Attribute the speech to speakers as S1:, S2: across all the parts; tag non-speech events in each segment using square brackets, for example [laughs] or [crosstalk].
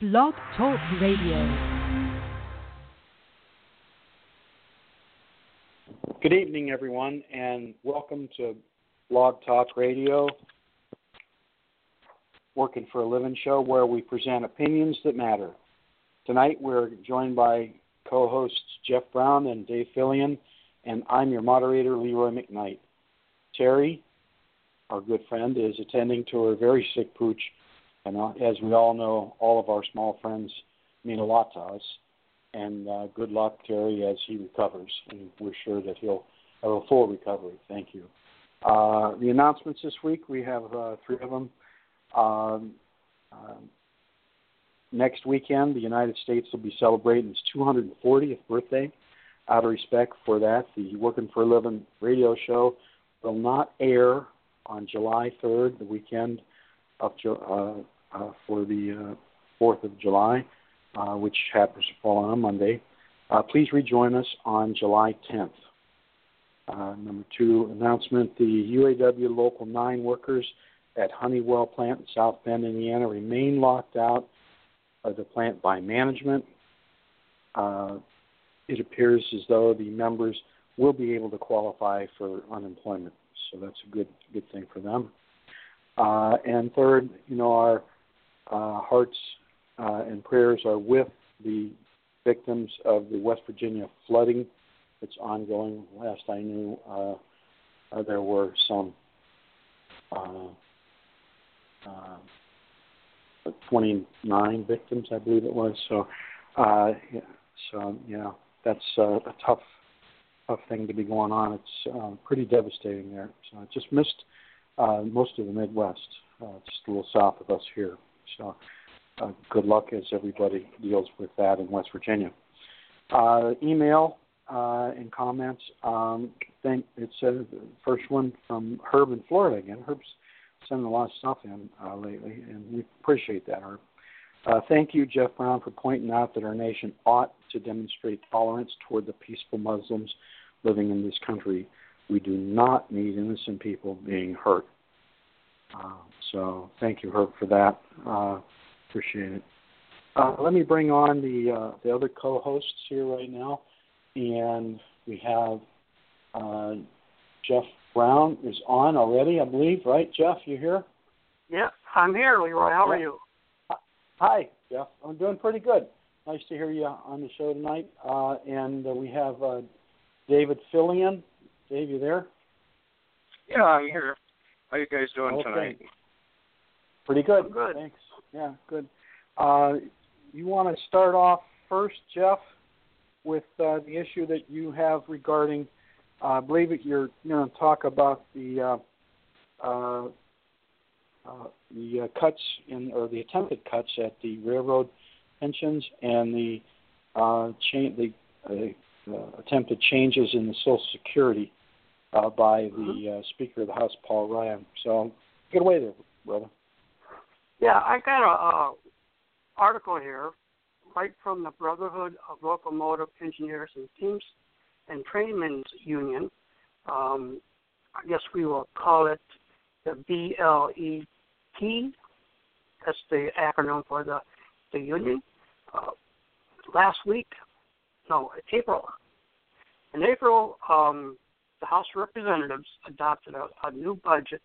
S1: Blog Talk Radio.
S2: Good evening, everyone, and welcome to Blog Talk Radio, Working for a Living show where we present opinions that matter. Tonight we're joined by co hosts Jeff Brown and Dave Fillion, and I'm your moderator, Leroy McKnight. Terry, our good friend, is attending to her very sick pooch and as we all know, all of our small friends mean a lot to us. And uh, good luck, Terry, as he recovers. And we're sure that he'll have a full recovery. Thank you. Uh, the announcements this week, we have uh, three of them. Um, uh, next weekend, the United States will be celebrating its 240th birthday. Out of respect for that, the Working for a Living radio show will not air on July 3rd, the weekend of uh, uh, for the uh, 4th of July, uh, which happens to fall on a Monday. Please rejoin us on July 10th. Uh, number two announcement the UAW Local 9 workers at Honeywell plant in South Bend, Indiana remain locked out of the plant by management. Uh, it appears as though the members will be able to qualify for unemployment, so that's a good good thing for them. Uh, and third, you know, our uh, hearts uh, and prayers are with the victims of the West Virginia flooding that's ongoing. Last I knew, uh, uh, there were some uh, 29 victims, I believe it was. So, yeah, so yeah, that's a tough, tough thing to be going on. It's pretty devastating there. So I just missed uh, most of the Midwest, uh, just a little south of us here. So uh, good luck as everybody deals with that in West Virginia. Uh, email uh, and comments. Um, it's uh, the first one from Herb in Florida again. Herb's sending a lot of stuff in uh, lately, and we appreciate that, Herb. Uh, thank you, Jeff Brown, for pointing out that our nation ought to demonstrate tolerance toward the peaceful Muslims living in this country. We do not need innocent people being hurt. Uh, so thank you, Herb, for that. Uh, appreciate it. Uh, let me bring on the uh, the other co-hosts here right now, and we have uh, Jeff Brown is on already, I believe. Right, Jeff? You here?
S3: Yeah, I'm here, Leroy. How are you?
S2: Hi, Jeff. I'm doing pretty good. Nice to hear you on the show tonight. Uh, and uh, we have uh, David Fillion Dave, you there?
S4: Yeah, I'm here. How you guys doing
S2: okay.
S4: tonight?
S2: Pretty good.
S3: I'm good.
S2: Thanks. Yeah, good. Uh, you want to start off first, Jeff, with uh, the issue that you have regarding, uh, I believe that you're going to talk about the uh, uh, uh, the uh, cuts in or the attempted cuts at the railroad pensions and the uh, cha- the uh, attempted changes in the Social Security uh, by the
S3: mm-hmm.
S2: uh, Speaker of the House, Paul Ryan. So get away there, brother.
S3: Yeah, I got a, a article here right from the Brotherhood of Locomotive Engineers and Teams and Trainmen's Union. Um, I guess we will call it the BLET. That's the acronym for the the union. Uh, last week, no, April. In April, um, the House of Representatives adopted a, a new budget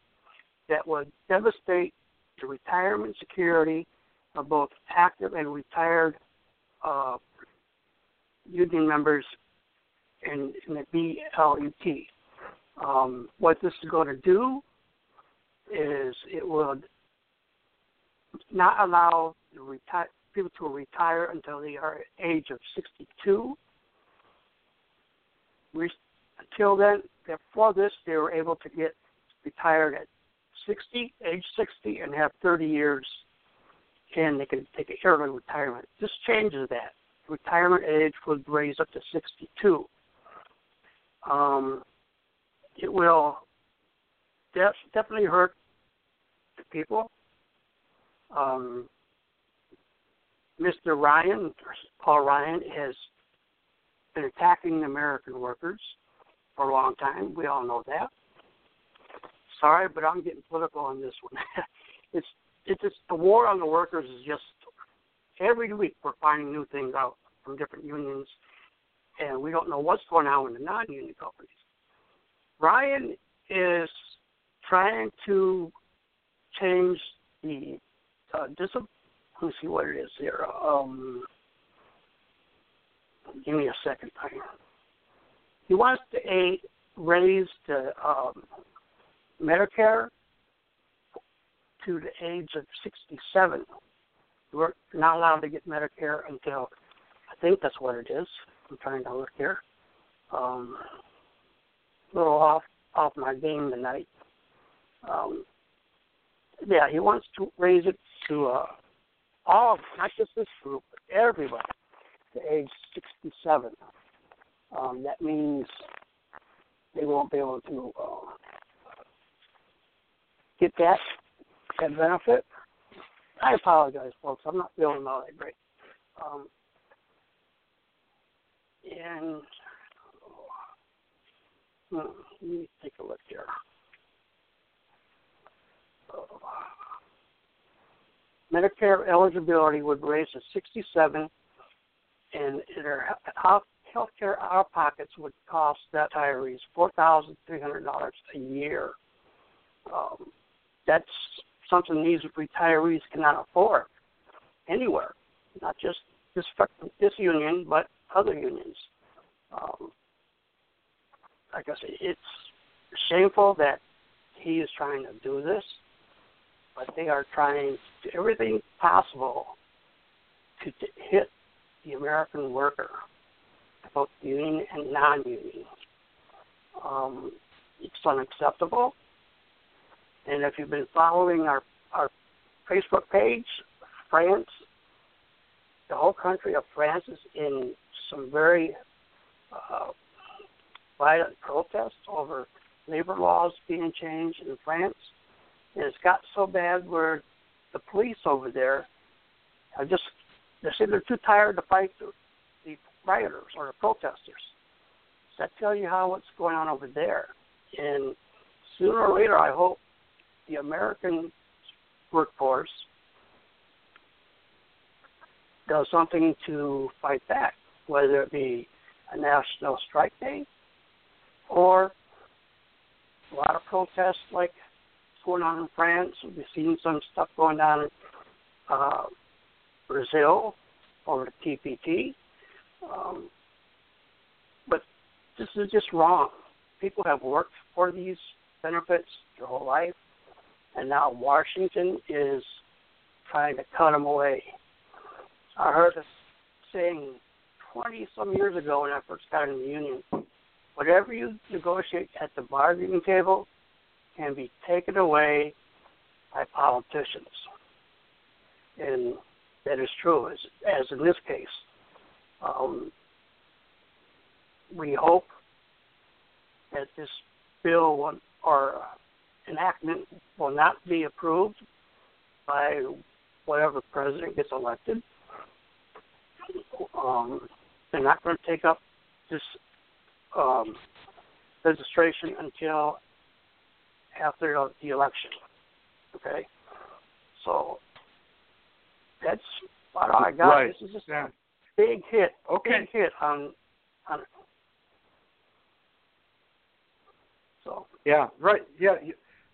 S3: that would devastate the retirement security of both active and retired uh, union members in, in the BLET. Um, what this is going to do is it will not allow reti- people to retire until they are age of 62. We until then, before this, they were able to get retired at 60, age 60, and have 30 years, and they can take an early retirement. This changes that. Retirement age would raise up to 62. Um, it will def- definitely hurt the people. Um, Mr. Ryan, Paul Ryan, has been attacking American workers for a long time. We all know that. Sorry, but I'm getting political on this one. [laughs] it's it's just the war on the workers is just every week we're finding new things out from different unions, and we don't know what's going on in the non-union companies. Ryan is trying to change the uh. Let me see what it is here. Um, give me a second. He wants to a, raise the um, Medicare to the age of 67. We're not allowed to get Medicare until I think that's what it is. I'm trying to look here. Um, a little off off my game tonight. Um, yeah, he wants to raise it to uh, all, not just this group, but everybody, to age 67. Um, that means they won't be able to uh, get that that benefit. I apologize, folks. I'm not feeling all that great. Um, and hmm, let me take a look here. Medicare eligibility would raise to 67, and their health care out of pockets would cost retirees $4,300 a year. Um, that's something these retirees cannot afford anywhere, not just this this union, but other unions. Um, like I said, it's shameful that he is trying to do this, but they are trying everything possible to hit the American worker, both union and non-union. Um, it's unacceptable. And if you've been following our our Facebook page, France, the whole country of France is in some very uh, violent protests over labor laws being changed in France. And it's got so bad where the police over there are just they say they're too tired to fight rioters or the protesters. Does that tell you how what's going on over there? And sooner or later, I hope the American workforce does something to fight back, whether it be a national strike day or a lot of protests like going on in France. We've seen some stuff going on in uh, Brazil over the TPP. Um, but this is just wrong. People have worked for these benefits their whole life and now Washington is trying to cut them away. I heard a saying 20 some years ago when I first got in the union whatever you negotiate at the bargaining table can be taken away by politicians. And that is true, as, as in this case. Um, we hope that this bill will, or enactment will not be approved by whatever president gets elected. Um, they're not going to take up this um, registration until after the election. Okay, so that's what I got.
S2: Right.
S3: This is just
S2: yeah.
S3: Big hit.
S2: Okay.
S3: Big hit on on. So
S2: Yeah, right. Yeah,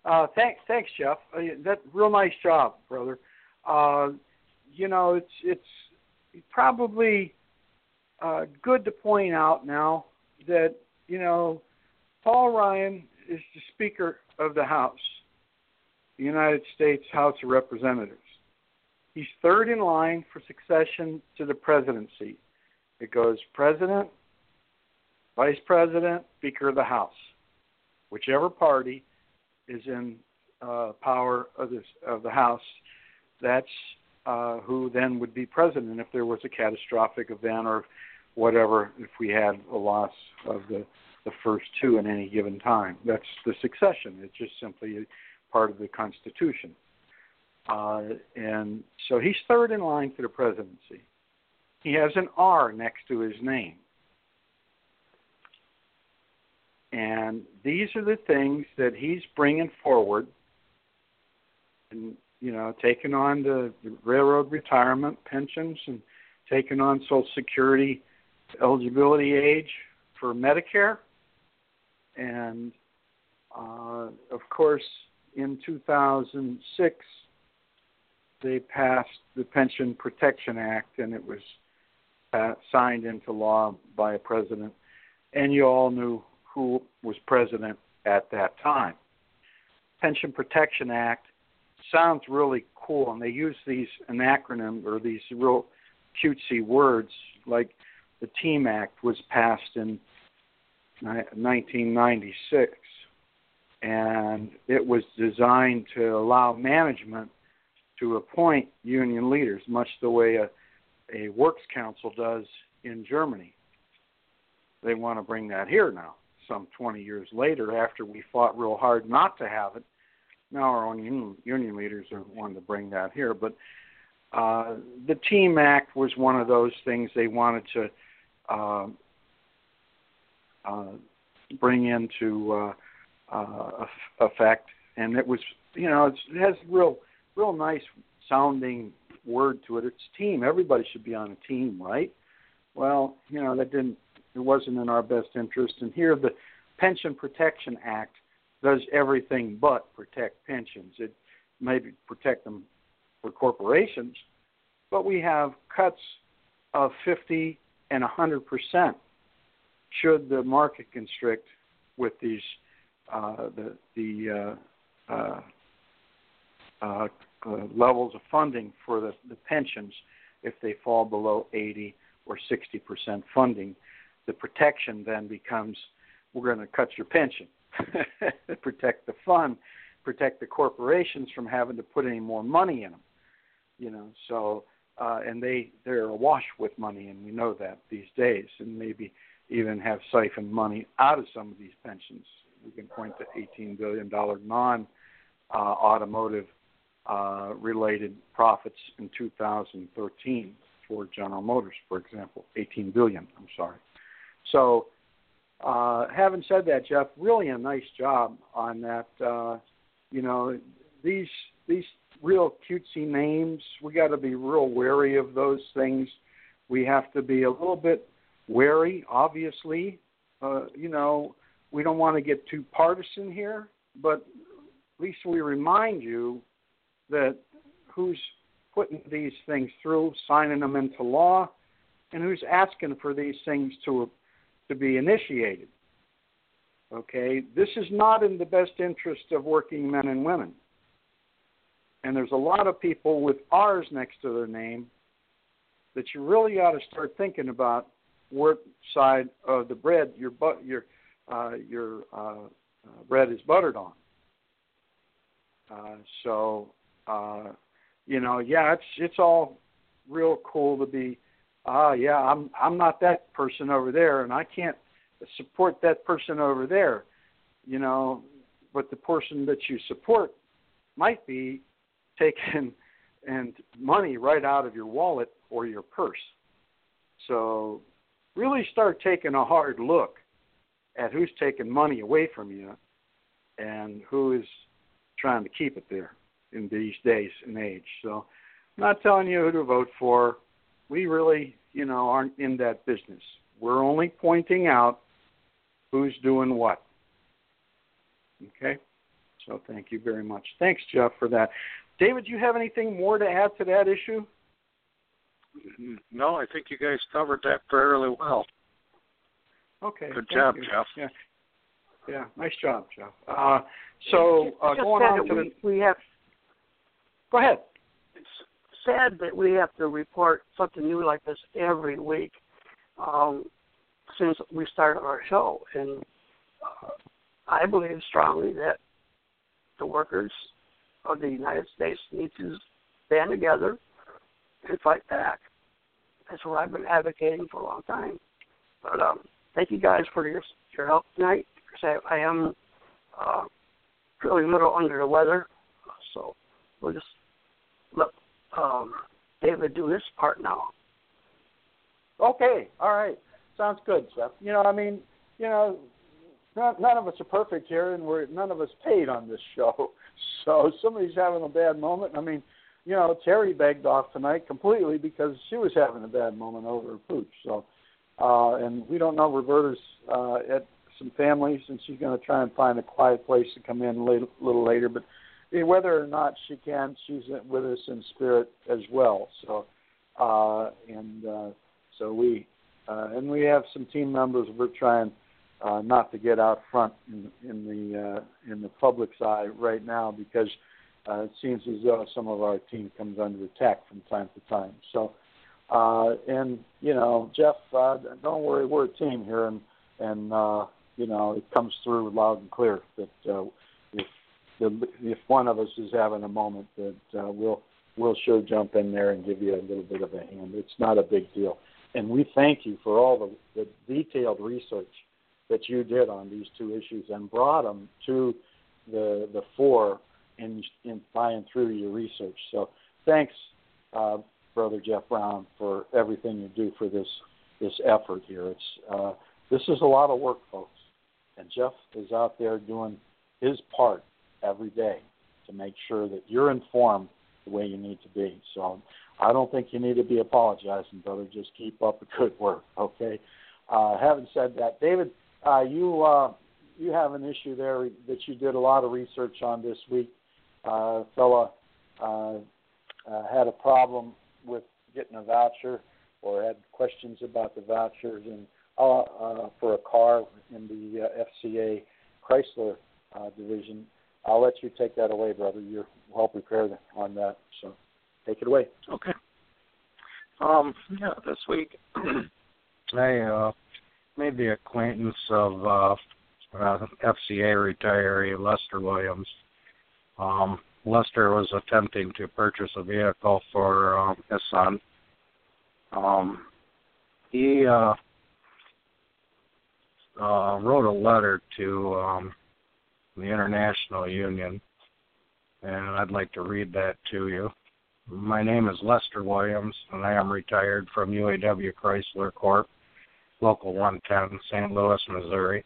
S2: uh, thanks, thanks, Jeff. Uh, that real nice job, brother. Uh, you know, it's it's probably uh, good to point out now that you know Paul Ryan is the Speaker of the House, the United States House of Representatives. He's third in line for succession to the presidency. It goes President, Vice President, Speaker of the House, whichever party is in uh, power of, this, of the House, that's uh, who then would be president if there was a catastrophic event or whatever, if we had a loss of the, the first two in any given time. That's the succession. It's just simply part of the Constitution. Uh, and so he's third in line for the presidency. He has an R next to his name. And these are the things that he's bringing forward. And you know, taking on the, railroad retirement pensions and taking on Social Security eligibility age for Medicare. And uh, of course, in 2006, they passed the Pension Protection Act, and it was uh, signed into law by a president. And you all knew who was president at that time. Pension Protection Act sounds really cool, and they use these an acronym or these real cutesy words like the Team Act was passed in 1996, and it was designed to allow management to appoint union leaders, much the way a, a works council does in Germany. They want to bring that here now, some 20 years later, after we fought real hard not to have it. Now our own union, union leaders are wanting to bring that here, but uh, the Team Act was one of those things they wanted to uh, uh, bring into uh, uh, effect, and it was you know it has real real nice sounding word to it. It's team. Everybody should be on a team, right? Well, you know that didn't. It wasn't in our best interest. And here, the Pension Protection Act does everything but protect pensions. It maybe protect them for corporations, but we have cuts of 50 and 100 percent should the market constrict with these uh, the the uh, uh, uh, uh, levels of funding for the, the pensions if they fall below 80 or 60 percent funding. The protection then becomes we're going to cut your pension, [laughs] protect the fund, protect the corporations from having to put any more money in them. You know, so uh, and they they're awash with money, and we know that these days, and maybe even have siphoned money out of some of these pensions. We can point to 18 billion dollar non uh, automotive uh, related profits in 2013 for General Motors, for example, 18 billion. I'm sorry. So, uh, having said that, Jeff, really a nice job on that. Uh, you know, these these real cutesy names, we got to be real wary of those things. We have to be a little bit wary, obviously. Uh, you know, we don't want to get too partisan here, but at least we remind you that who's putting these things through, signing them into law, and who's asking for these things to to be initiated. Okay, this is not in the best interest of working men and women. And there's a lot of people with R's next to their name that you really ought to start thinking about what side of the bread your but your uh, your uh, uh, bread is buttered on. Uh, so uh, you know, yeah, it's it's all real cool to be. Ah, uh, yeah, I'm I'm not that person over there, and I can't support that person over there. You know, but the person that you support might be taking [laughs] and money right out of your wallet or your purse. So really start taking a hard look at who's taking money away from you and who is trying to keep it there in these days and age. So I'm not telling you who to vote for. We really, you know, aren't in that business. We're only pointing out who's doing what. Okay? So thank you very much. Thanks, Jeff, for that. David, do you have anything more to add to that issue?
S4: No, I think you guys covered that fairly well.
S2: Okay.
S4: Good job,
S2: you.
S4: Jeff.
S2: Yeah. Yeah, nice job, Jeff. Uh, so uh, going on to
S3: we, the we have.
S2: Go ahead.
S3: It's sad that we have to report something new like this every week um, since we started our show, and uh, I believe strongly that the workers of the United States need to stand together and fight back. That's what I've been advocating for a long time. But um, thank you guys for your your help tonight. Because I, I am uh, feeling a little under the weather, so we'll just let um, David do his part now.
S2: Okay, all right, sounds good, Jeff. You know, I mean, you know, none, none of us are perfect here, and we're none of us paid on this [laughs] show. So somebody's having a bad moment. I mean, you know, Terry begged off tonight completely because she was having a bad moment over her pooch. So, uh, and we don't know Roberta's uh, at some family, and she's going to try and find a quiet place to come in a little later. But whether or not she can, she's with us in spirit as well. So, uh, and uh, so we uh, and we have some team members. We're trying uh, not to get out front in, in the uh, in the public's eye right now because uh, it seems as though some of our team comes under attack from time to time. So, uh, and you know, Jeff, uh, don't worry, we're a team here, and and uh, you know, it comes through loud and clear that uh, the, if one of us is having a moment, that uh, we'll we'll sure jump in there and give you a little bit of a hand. It's not a big deal, and we thank you for all the, the detailed research that you did on these two issues and brought them to the the fore in in flying through your research. So thanks, uh, brother Jeff Brown, for everything you do for this this effort here. It's uh, this is a lot of work, folks, and Jeff is out there doing his part every day to make sure that you're informed the way you need to be. So I don't think you need to be apologizing, brother. Just keep up the good work, okay? Uh, having said that, David, uh, you uh, you have an issue there that you did a lot of research on this week. Uh, fella uh, uh, had a problem with getting a voucher or had questions about the vouchers and uh, uh, for a car in the uh, FCA Chrysler uh, division. I'll let you take that away, brother. You're well prepared on that, so take it away.
S4: Okay. Um, yeah, this week [clears throat] I uh, made the acquaintance of uh, uh, FCA retiree Lester Williams. Um, Lester was attempting to purchase a vehicle for um, his son. Um, he uh, uh, wrote a letter to um, the International Union, and I'd like to read that to you. My name is Lester Williams, and I am retired from UAW Chrysler Corp, Local 110, St. Louis, Missouri.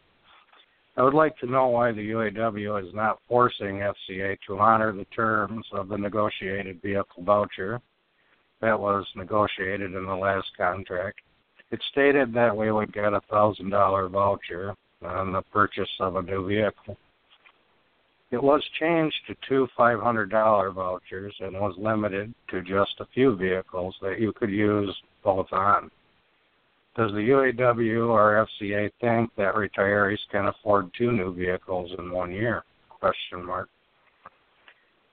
S4: I would like to know why the UAW is not forcing FCA to honor the terms of the negotiated vehicle voucher that was negotiated in the last contract. It stated that we would get a thousand dollar voucher on the purchase of a new vehicle. It was changed to two five hundred dollar vouchers and was limited to just a few vehicles that you could use both on. Does the UAW or FCA think that retirees can afford two new vehicles in one year? Question mark.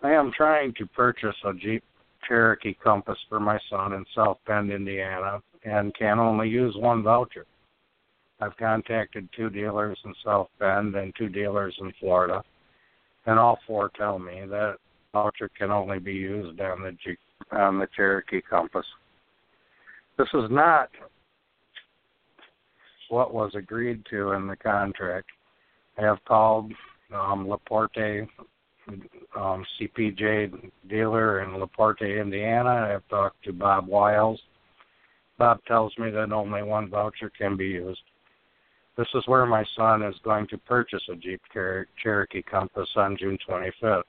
S4: I am trying to purchase a Jeep Cherokee Compass for my son in South Bend, Indiana, and can only use one voucher. I've contacted two dealers in South Bend and two dealers in Florida, and all four tell me that voucher can only be used on the Jeep, on the Cherokee Compass. This is not what was agreed to in the contract. I have called um, La Porte um, CPJ dealer in La Porte, Indiana. I have talked to Bob Wiles. Bob tells me that only one voucher can be used. This is where my son is going to purchase a Jeep Cherokee Compass on June 25th.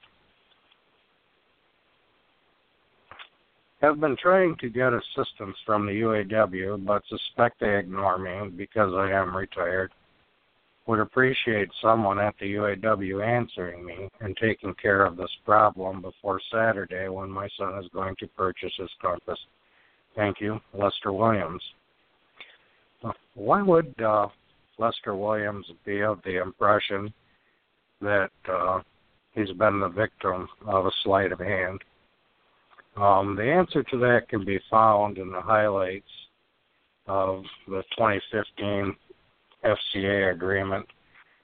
S4: have been trying to get assistance from the UAW, but suspect they ignore me because I am retired. Would appreciate someone at the UAW answering me and taking care of this problem before Saturday when my son is going to purchase his compass. Thank you, Lester Williams. Why would uh, Lester Williams be of the impression that uh, he's been the victim of a sleight of hand? Um, the answer to that can be found in the highlights of the 2015 FCA agreement,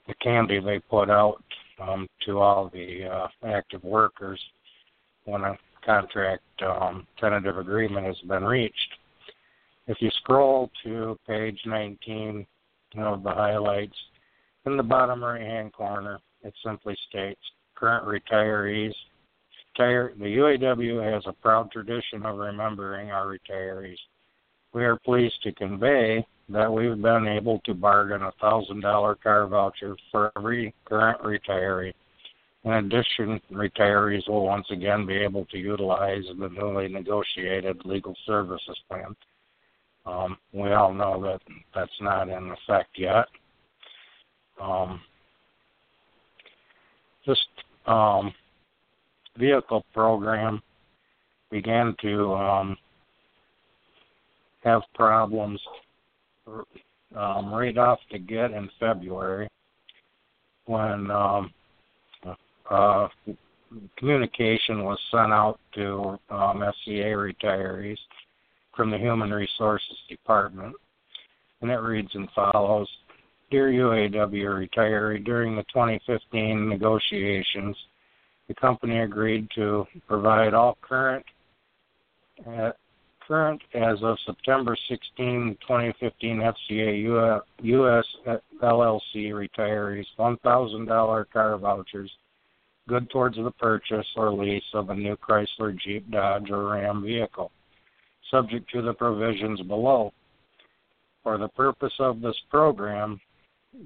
S4: the candy they put out um, to all the uh, active workers when a contract um, tentative agreement has been reached. If you scroll to page 19 of the highlights, in the bottom right hand corner, it simply states current retirees the UAW has a proud tradition of remembering our retirees. We are pleased to convey that we've been able to bargain a thousand dollar car voucher for every current retiree. In addition, retirees will once again be able to utilize the newly negotiated legal services plan. Um, we all know that that's not in effect yet. Um, this um, vehicle program began to um, have problems um, right off the get in February when um, uh, communication was sent out to um, FCA retirees from the Human Resources Department, and it reads and follows. Dear UAW retiree, during the 2015 negotiations, the company agreed to provide all current uh, current as of September 16, 2015 FCA US LLC retirees $1,000 car vouchers good towards the purchase or lease of a new Chrysler, Jeep, Dodge, or Ram vehicle, subject to the provisions below. For the purpose of this program,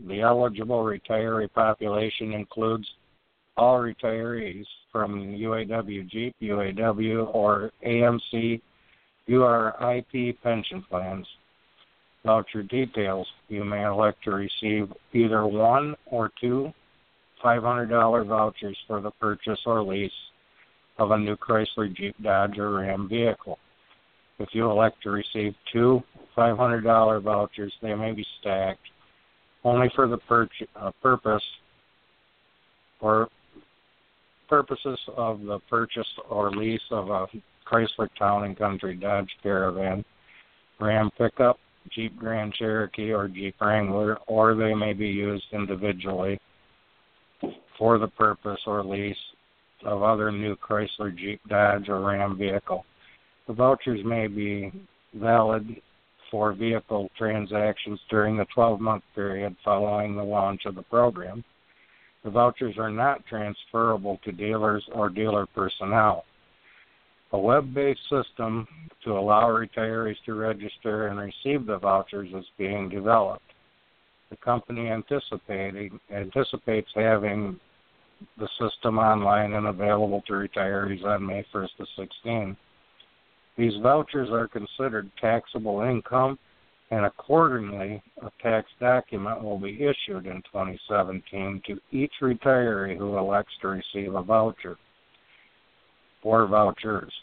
S4: the eligible retiree population includes all retirees from UAW Jeep, UAW, or AMC URIP pension plans. Voucher details. You may elect to receive either one or two $500 vouchers for the purchase or lease of a new Chrysler Jeep Dodge or Ram vehicle. If you elect to receive two $500 vouchers, they may be stacked only for the uh, purpose or purposes of the purchase or lease of a Chrysler Town and Country Dodge Caravan, Ram pickup, Jeep Grand Cherokee, or Jeep Wrangler, or they may be used individually for the purpose or lease of other new Chrysler, Jeep, Dodge, or Ram vehicle. The vouchers may be valid for vehicle transactions during the 12 month period following the launch of the program. The vouchers are not transferable to dealers or dealer personnel. A web based system to allow retirees to register and receive the vouchers is being developed. The company anticipating, anticipates having the system online and available to retirees on May 1st to 16. These vouchers are considered taxable income, and accordingly, a tax document will be issued in 2017 to each retiree who elects to receive a voucher or vouchers.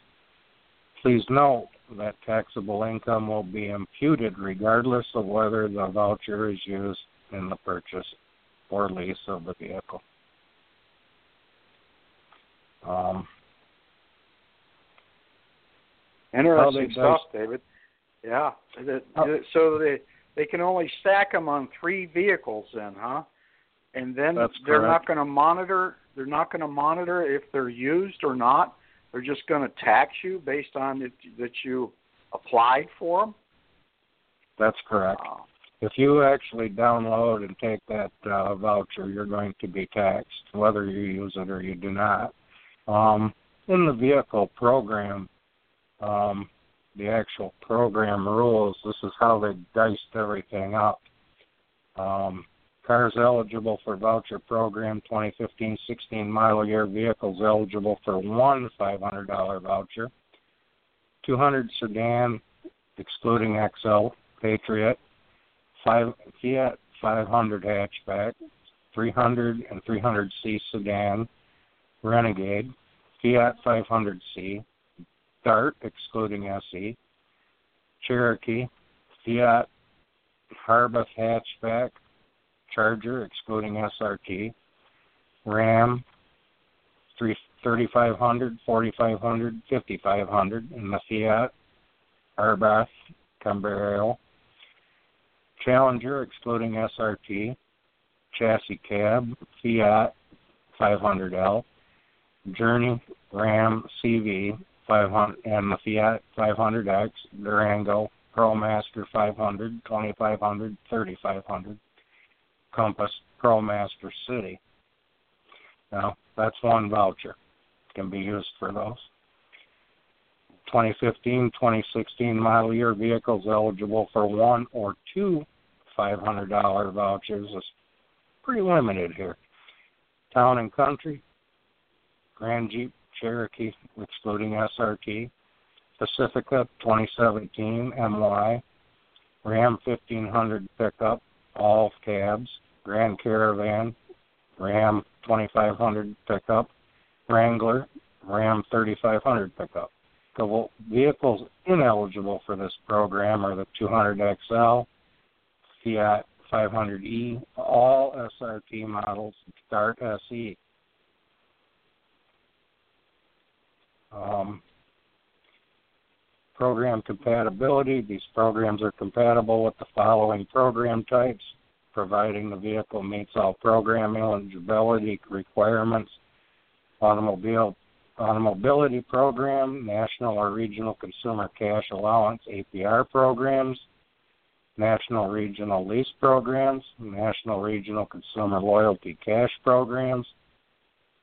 S4: Please note that taxable income will be imputed regardless of whether the voucher is used in the purchase or lease of the vehicle. Um,
S2: Interesting stuff, David. Yeah. So they they can only stack them on three vehicles, then, huh? And then
S4: That's
S2: they're
S4: correct.
S2: not going to monitor. They're not going to monitor if they're used or not. They're just going to tax you based on it, that you applied for them.
S4: That's correct.
S2: Uh,
S4: if you actually download and take that uh, voucher, you're going to be taxed, whether you use it or you do not. Um, in the vehicle program, um, the actual program rules, this is how they diced everything up. Um, cars eligible for voucher program 2015 16 mile a year vehicles eligible for one $500 voucher. 200 sedan, excluding XL, Patriot, five, Fiat 500 hatchback, 300 and 300C sedan, Renegade, Fiat 500C, Dart, excluding SE, Cherokee, Fiat Abarth hatchback, Charger, excluding SRT, Ram, 3500, 4500, 5500, and the Fiat Abarth Cabrio, Challenger, excluding SRT, chassis cab, Fiat 500L, Journey, Ram, CV 500, and the Fiat 500X, Durango, ProMaster 500, 2500, 3500, Compass, ProMaster City. Now, that's one voucher. Can be used for those. 2015 2016 model year vehicles eligible for one or two $500 vouchers is pretty limited here. Town and Country, Grand Jeep Cherokee, excluding SRT, Pacifica 2017 MY, Ram 1500 pickup, all cabs, Grand Caravan, Ram 2500 pickup, Wrangler, Ram 3500 pickup. The vehicles ineligible for this program are the 200XL, Fiat 500E, all SRT models, Dart SE. Um, program compatibility. These programs are compatible with the following program types, providing the vehicle meets all program eligibility requirements. Automobile Automobility Program, National or Regional Consumer Cash Allowance APR programs, National Regional Lease Programs, National Regional Consumer Loyalty Cash Programs,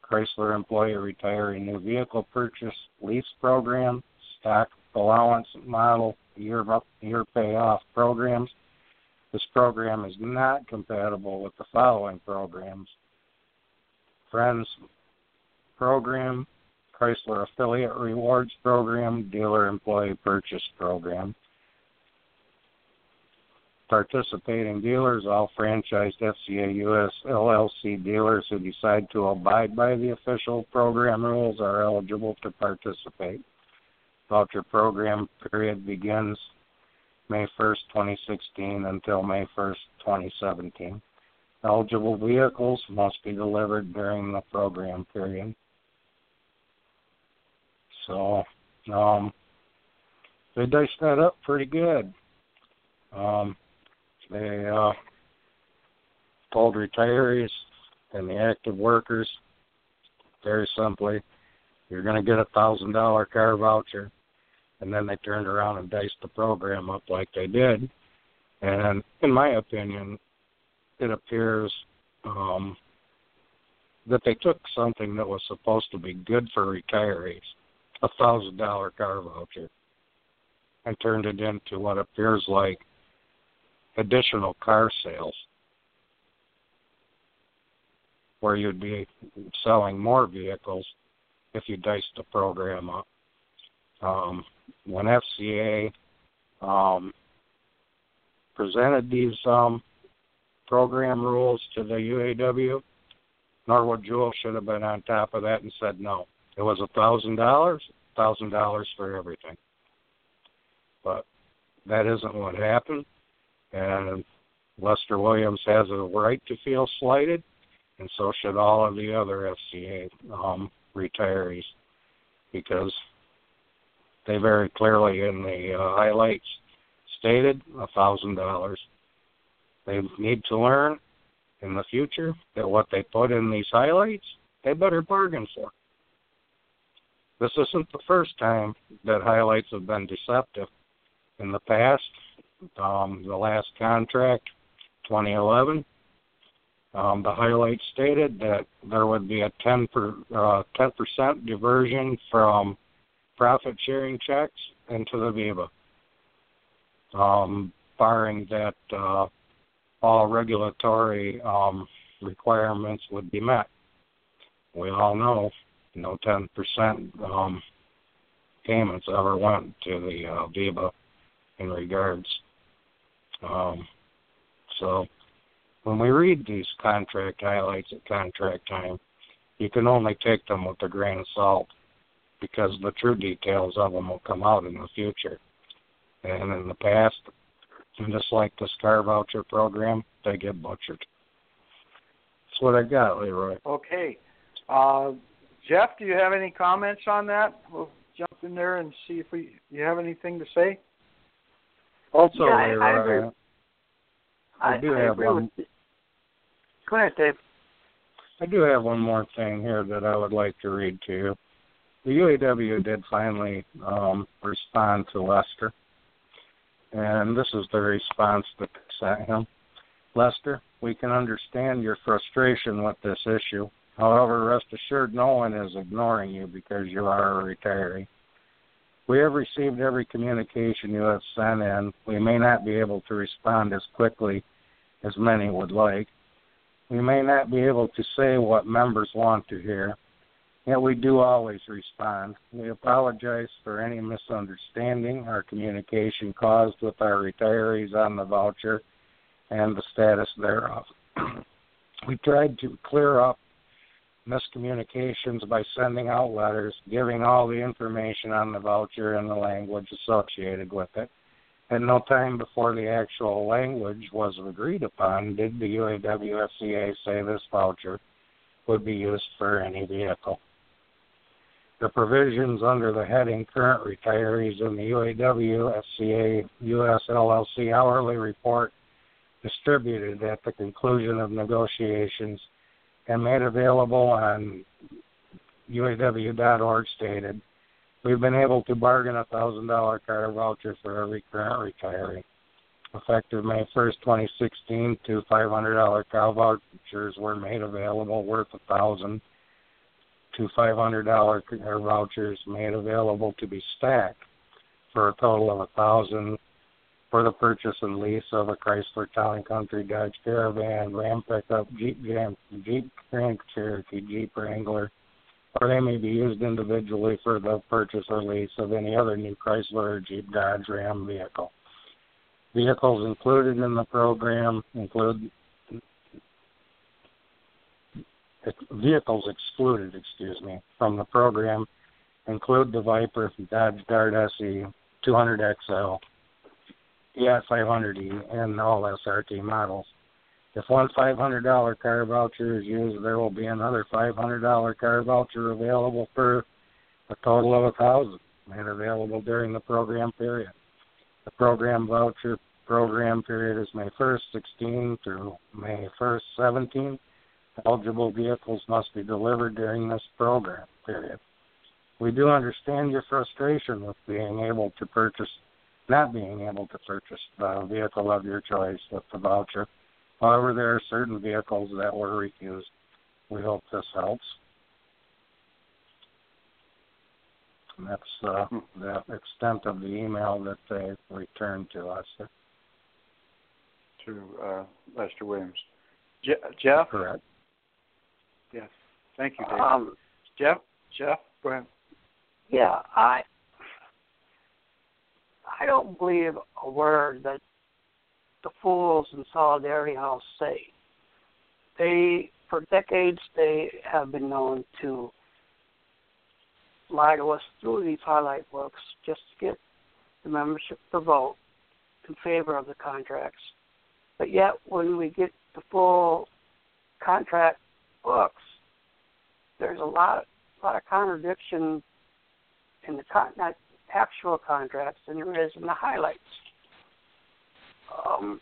S4: Chrysler Employee Retiree New Vehicle Purchase Lease Program, Stock Allowance Model Year, year Payoff Programs. This program is not compatible with the following programs Friends Program, Chrysler Affiliate Rewards Program, Dealer Employee Purchase Program. Participating dealers, all franchised FCA US LLC dealers who decide to abide by the official program rules are eligible to participate. Voucher program period begins May 1st, 2016 until May 1st, 2017. Eligible vehicles must be delivered during the program period. So um, they diced that up pretty good. Um, they uh, told retirees and the active workers very simply, you're going to get a thousand dollar car voucher, and then they turned around and diced the program up like they did. And in my opinion, it appears um, that they took something that was supposed to be good for retirees a thousand dollar car voucher and turned it into what appears like additional car sales where you'd be selling more vehicles if you diced the program up. Um, when FCA um, presented these um, program rules to the UAW, Norwood Jewell should have been on top of that and said no. It was a thousand dollars, thousand dollars for everything. But that isn't what happened, and Lester Williams has a right to feel slighted, and so should all of the other FCA um, retirees, because they very clearly in the uh, highlights stated a thousand dollars. They need to learn in the future that what they put in these highlights, they better bargain for. This isn't the first time that highlights have been deceptive. In the past, um, the last contract, 2011, um, the highlights stated that there would be a 10 per, uh, 10% diversion from profit sharing checks into the VEBA, um, barring that uh, all regulatory um, requirements would be met. We all know no 10% um, payments ever went to the uh, VEBA in regards. Um, so when we read these contract highlights at contract time, you can only take them with a grain of salt because the true details of them will come out in the future. And in the past, just like the Star Voucher program, they get butchered. That's what I got, Leroy.
S2: Okay. Uh, Jeff, do you have any comments on that? We'll jump in there and see if we you have anything to say.
S4: Also,
S3: yeah, I, I, agree.
S4: I, do
S3: I
S4: have
S3: agree
S4: one.
S3: Go ahead, Dave.
S4: I do have one more thing here that I would like to read to you. The UAW did finally um, respond to Lester, and this is the response that they sent him. Lester, we can understand your frustration with this issue. However, rest assured no one is ignoring you because you are a retiree. We have received every communication you have sent in. We may not be able to respond as quickly as many would like. We may not be able to say what members want to hear, yet we do always respond. We apologize for any misunderstanding our communication caused with our retirees on the voucher and the status thereof. [clears throat] we tried to clear up miscommunications by sending out letters, giving all the information on the voucher and the language associated with it. At no time before the actual language was agreed upon did the UAW-FCA say this voucher would be used for any vehicle. The provisions under the heading Current Retirees in the UAW-FCA US LLC hourly report distributed at the conclusion of negotiations and made available on UAW.org stated, we've been able to bargain a thousand dollar car voucher for every current retiree. Effective May 1st, 2016, two $500 car vouchers were made available worth a thousand. Two $500 car vouchers made available to be stacked for a total of a thousand for the purchase and lease of a Chrysler Town Country Dodge Caravan, Ram pickup, Jeep Ram, Jeep Grand Cherokee, Jeep Wrangler, or they may be used individually for the purchase or lease of any other new Chrysler or Jeep Dodge Ram vehicle. Vehicles included in the program include vehicles excluded, excuse me, from the program include the Viper Dodge Dart SE 200 XL, yeah, 500E and all SRT models. If one $500 car voucher is used, there will be another $500 car voucher available for a total of a thousand and available during the program period. The program voucher program period is May 1st, 16 through May 1st, 17. Eligible vehicles must be delivered during this program period. We do understand your frustration with being able to purchase not being able to purchase the vehicle of your choice with the voucher. However, there are certain vehicles that were refused. We hope this helps. And that's uh, hmm. the extent of the email that they returned to us.
S2: To uh, Lester Williams. Je- Jeff?
S4: Correct.
S2: Yes. Thank you, Dave.
S3: Um,
S2: Jeff? Jeff? Go ahead.
S3: Yeah, I I don't believe a word that the fools in Solidarity House say. They, for decades, they have been known to lie to us through these highlight books just to get the membership to vote in favor of the contracts. But yet, when we get the full contract books, there's a lot, a lot of contradiction in the con- not actual contracts than there is in the highlights. Um,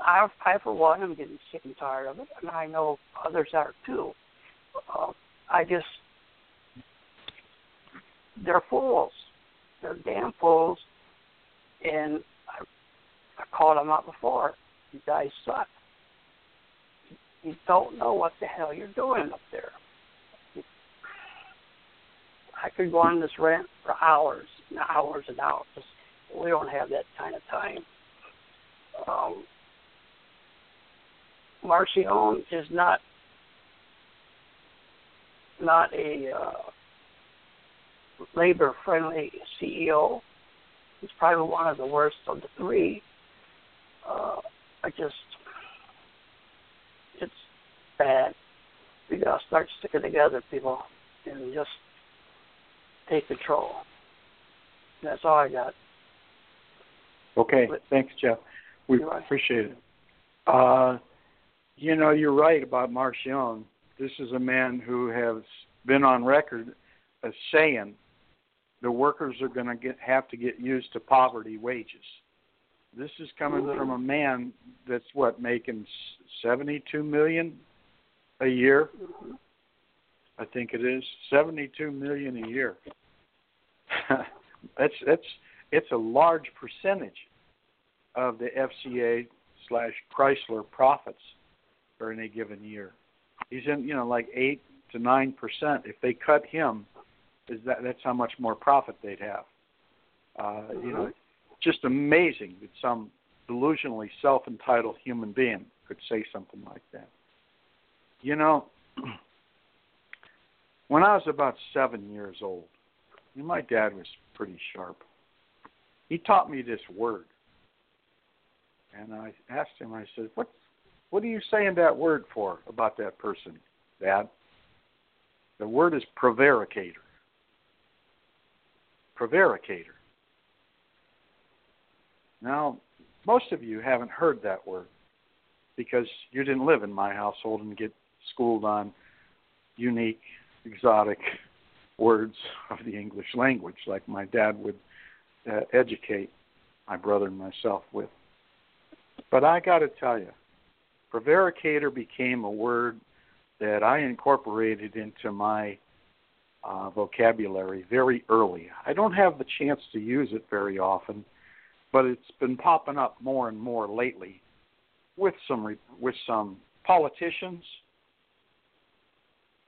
S3: I, I, for one, am getting sick and tired of it, and I know others are too. Uh, I just, they're fools. They're damn fools, and I, I called them out before. You guys suck. You don't know what the hell you're doing up there. I could go on this rant for hours hours and hours. We don't have that kind of time. Um, Marchionne is not not a uh, labor friendly CEO. He's probably one of the worst of the three. Uh, I just it's bad. We gotta start sticking together, people, and just take control. That's all I got.
S2: Okay, but, thanks, Jeff. We appreciate it. Uh, you know, you're right about Marchionne. This is a man who has been on record as saying the workers are going to get have to get used to poverty wages. This is coming mm-hmm. from a man that's what making 72 million a year. Mm-hmm. I think it is 72 million a year. [laughs] that's that's it's a large percentage of the FCA slash Chrysler profits for any given year. He's in you know like eight to nine percent. If they cut him, is that that's how much more profit they'd have. Uh, you know, just amazing that some delusionally self-entitled human being could say something like that. You know, [clears throat] when I was about seven years old, and my dad was pretty sharp. He taught me this word, and I asked him. I said, "What, what are you saying that word for about that person, Dad?" The word is prevaricator. Prevaricator. Now, most of you haven't heard that word because you didn't live in my household and get schooled on unique, exotic words [laughs] of the English language like my dad would uh, educate my brother and myself with. But I got to tell you, prevaricator became a word that I incorporated into my uh, vocabulary very early. I don't have the chance to use it very often, but it's been popping up more and more lately with some with some politicians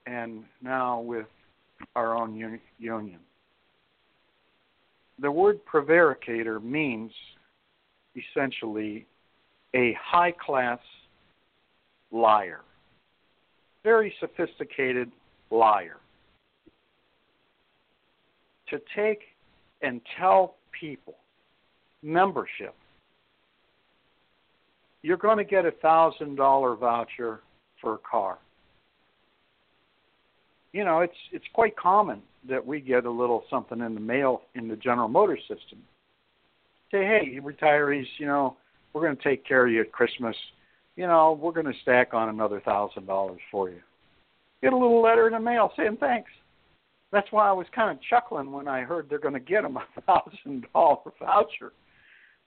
S2: and now with our own uni- union. The word prevaricator means essentially a high class liar, very sophisticated liar. To take and tell people, membership, you're going to get a thousand dollar voucher for a car you know, it's it's quite common that we get a little something in the mail in the General Motors system. Say, hey, retirees, you know, we're going to take care of you at Christmas. You know, we're going to stack on another thousand dollars for you. Get a little letter in the mail saying thanks. That's why I was kind of chuckling when I heard they're going to get them a [laughs] thousand dollar voucher.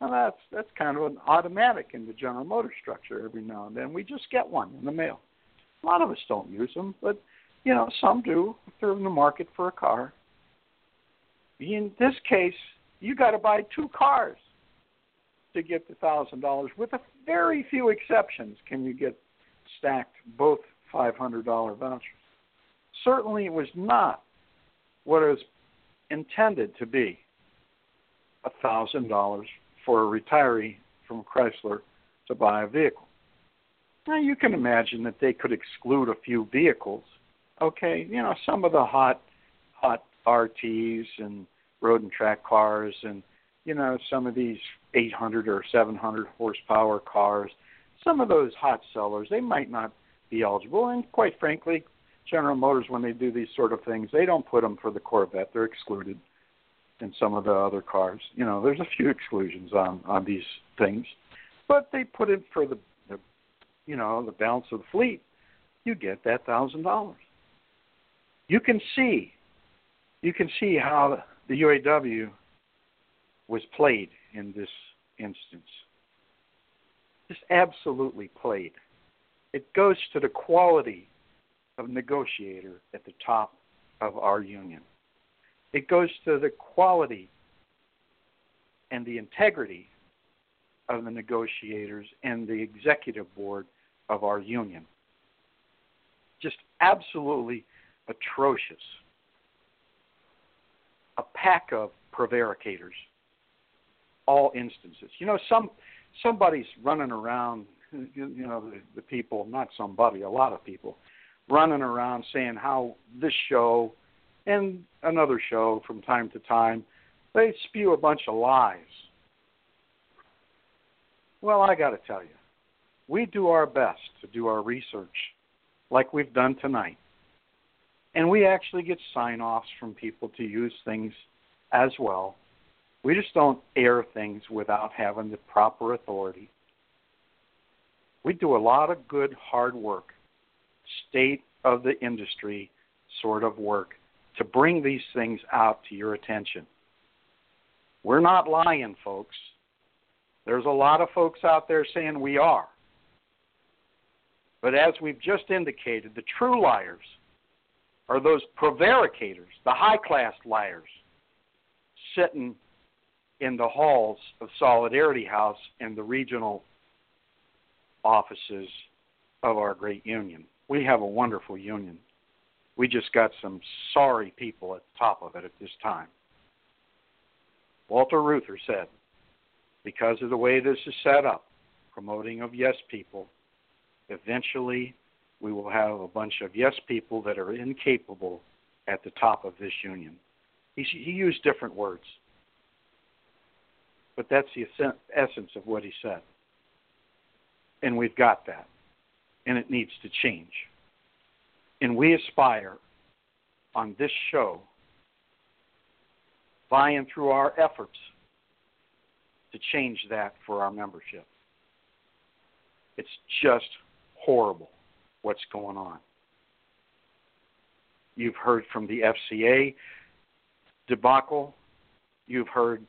S2: Now that's that's kind of an automatic in the General Motors structure. Every now and then we just get one in the mail. A lot of us don't use them, but you know, some do if they're in the market for a car. In this case, you got to buy two cars to get the thousand dollars. With a very few exceptions, can you get stacked both five hundred dollar vouchers? Certainly, it was not what it was intended to be. A thousand dollars for a retiree from Chrysler to buy a vehicle. Now you can imagine that they could exclude a few vehicles okay, you know, some of the hot hot RTs and road and track cars and you know, some of these 800 or 700 horsepower cars, some of those hot sellers, they might not be eligible. And quite frankly, General Motors, when they do these sort of things, they don't put them for the Corvette. They're excluded in some of the other cars. You know, there's a few exclusions on on these things, but they put it for the, the you know, the balance of the fleet. You get that thousand dollars you can see you can see how the UAW was played in this instance. Just absolutely played. It goes to the quality of negotiator at the top of our union. It goes to the quality and the integrity of the negotiators and the executive board of our union. Just absolutely atrocious. A pack of prevaricators. All instances. You know, some somebody's running around. You, you know, the, the people, not somebody, a lot of people, running around saying how this show and another show from time to time they spew a bunch of lies. Well, I got to tell you, we do our best to do our research like we've done tonight. And we actually get sign offs from people to use things as well. We just don't air things without having the proper authority. We do a lot of good, hard work, state of the industry sort of work to bring these things out to your attention. We're not lying, folks. There's a lot of folks out there saying we are. But as we've just indicated, the true liars are those prevaricators, the high class liars, sitting in the halls of Solidarity House and the regional offices of our great union. We have a wonderful union. We just got some sorry people at the top of it at this time. Walter Reuther said, because of the way this is set up, promoting of yes people, eventually we will have a bunch of yes people that are incapable at the top of this union. He, he used different words, but that's the essence of what he said. And we've got that, and it needs to change. And we aspire on this show, by and through our efforts to change that for our membership. It's just horrible what's going on. You've heard from the FCA debacle. You've heard,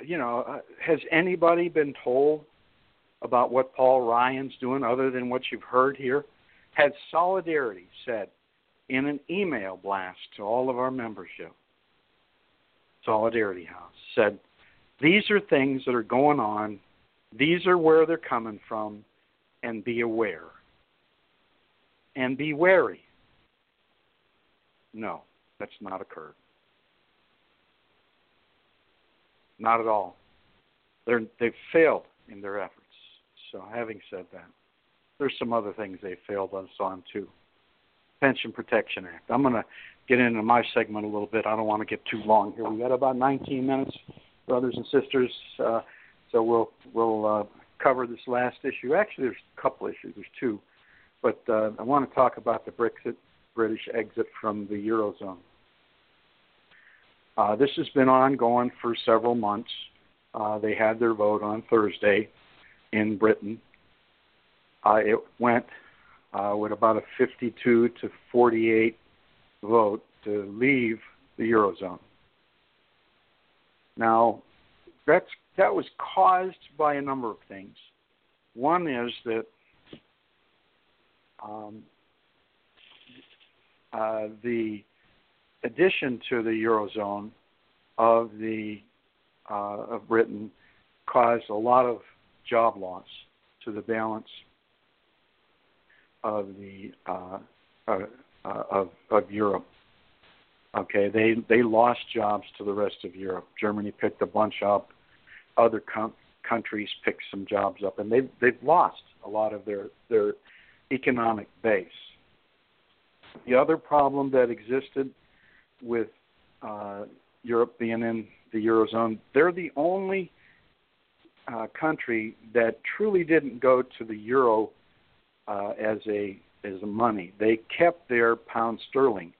S2: you know, uh, has anybody been told about what Paul Ryan's doing other than what you've heard here? Had Solidarity said in an email blast to all of our membership, Solidarity House, said, These are things that are going on, these are where they're coming from, and be aware. And be wary. No, that's not occurred. Not at all. They're, they've failed in their efforts. So, having said that, there's some other things they failed us on too. Pension Protection Act. I'm going to get into my segment a little bit. I don't want to get too long here. We've got about 19 minutes, brothers and sisters. Uh, so we'll we'll uh, cover this last issue. Actually, there's a couple issues. There's two, but uh, I want to talk about the Brexit, British exit from the eurozone. Uh, this has been ongoing for several months. Uh, they had their vote on Thursday in Britain. Uh, it went uh, with about a 52 to 48 vote to leave the eurozone. Now, that's that was caused by a number of things. One is that um, uh, the addition to the eurozone of the uh, of Britain caused a lot of job loss to the balance of the uh, uh, uh, of of Europe. Okay, they they lost jobs to the rest of Europe. Germany picked a bunch up. Other com- countries picked some jobs up, and they've they've lost a lot of their their economic base. The other problem that existed with uh, Europe being in the eurozone, they're the only uh, country that truly didn't go to the euro uh, as a as a money. They kept their pound sterling.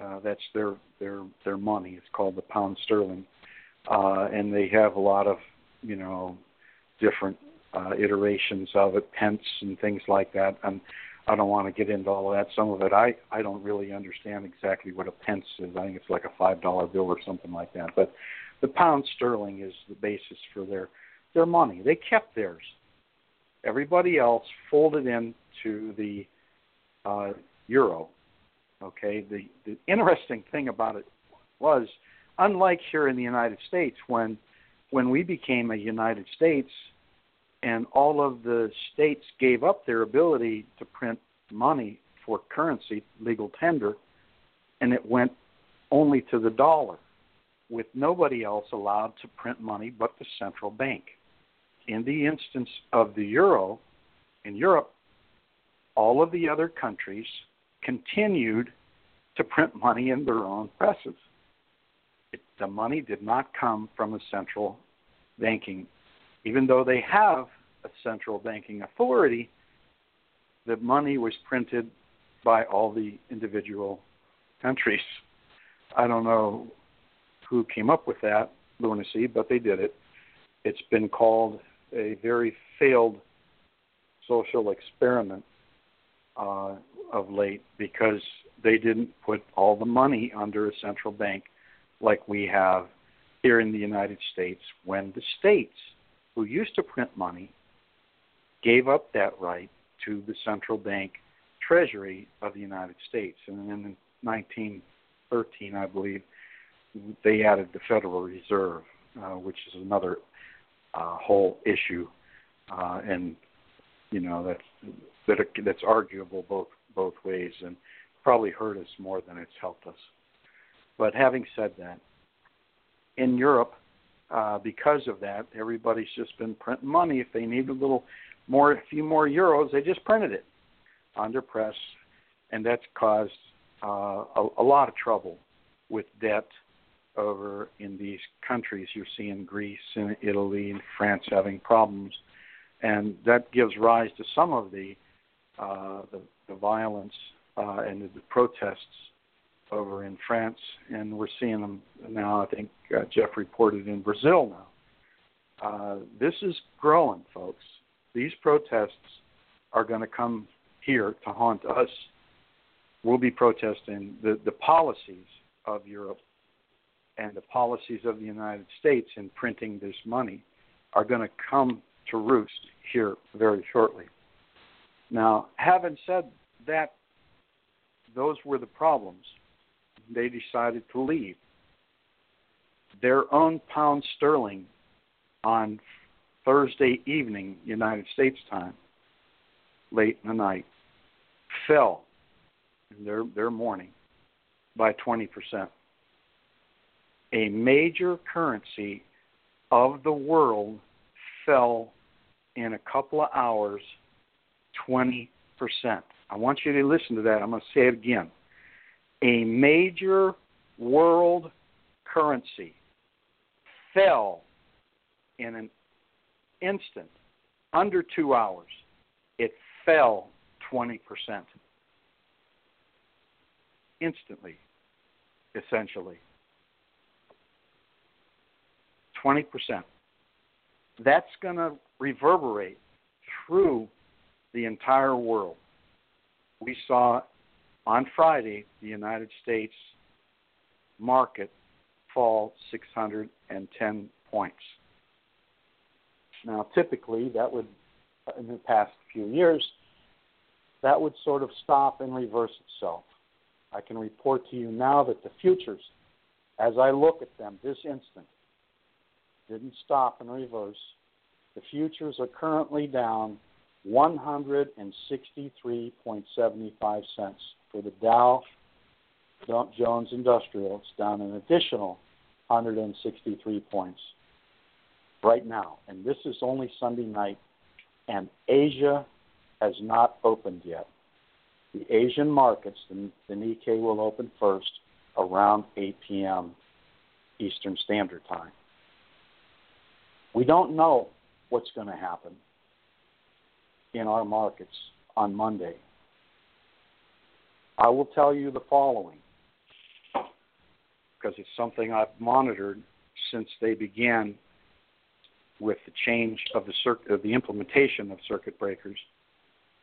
S2: Uh, that's their their their money. It's called the pound sterling, uh, and they have a lot of you know different uh, iterations of it, pence and things like that. And I don't want to get into all of that. Some of it I I don't really understand exactly what a pence is. I think it's like a five dollar bill or something like that. But the pound sterling is the basis for their their money. They kept theirs. Everybody else folded into the uh, euro. Okay. The the interesting thing about it was, unlike here in the United States, when when we became a United States, and all of the states gave up their ability to print money for currency, legal tender, and it went only to the dollar, with nobody else allowed to print money but the central bank in the instance of the euro in Europe, all of the other countries continued to print money in their own presses. It, the money did not come from a central banking, even though they have a central banking authority. The money was printed by all the individual countries. I don't know who came up with that lunacy, but they did it. It's been called a very failed social experiment uh, of late because they didn't put all the money under a central bank like we have here in the United States when the states who used to print money gave up that right to the central bank treasury of the United States. And then in 1913, I believe, they added the Federal Reserve, uh, which is another uh, whole issue, uh, and you know that's that that's arguable both both ways, and probably hurt us more than it's helped us. But having said that, in Europe, uh, because of that. Everybody's just been printing money. If they need a little more, a few more euros, they just printed it under press, and that's caused uh, a, a lot of trouble with debt over in these countries. You're seeing Greece and Italy and France having problems, and that gives rise to some of the uh, the, the violence uh, and the, the protests over in France, and we're seeing them now. I think uh, Jeff reported in Brazil now. Uh, this is growing, folks. These protests are going to come here to haunt us. We'll be protesting the, the policies of Europe and the policies of the United States in printing this money are going to come to roost here very shortly. Now, having said that, those were the problems. They decided to leave. Their own pound sterling on Thursday evening, United States time, late in the night, fell in their, their morning by 20%. A major currency of the world fell in a couple of hours 20%. I want you to listen to that. I'm going to say it again. A major world currency fell in an instant, under two hours. It fell 20%. Instantly, essentially. 20%. That's going to reverberate through the entire world. We saw on Friday the United States market fall 610 points. Now, typically, that would, in the past few years, that would sort of stop and reverse itself. I can report to you now that the futures, as I look at them this instant, didn't stop and reverse. The futures are currently down 163.75 cents. For the Dow Jones Industrial, it's down an additional 163 points right now. And this is only Sunday night, and Asia has not opened yet. The Asian markets, the, the Nikkei will open first around 8 p.m. Eastern Standard Time. We don't know what's going to happen in our markets on Monday. I will tell you the following because it's something I've monitored since they began with the change of the circuit, of the implementation of circuit breakers,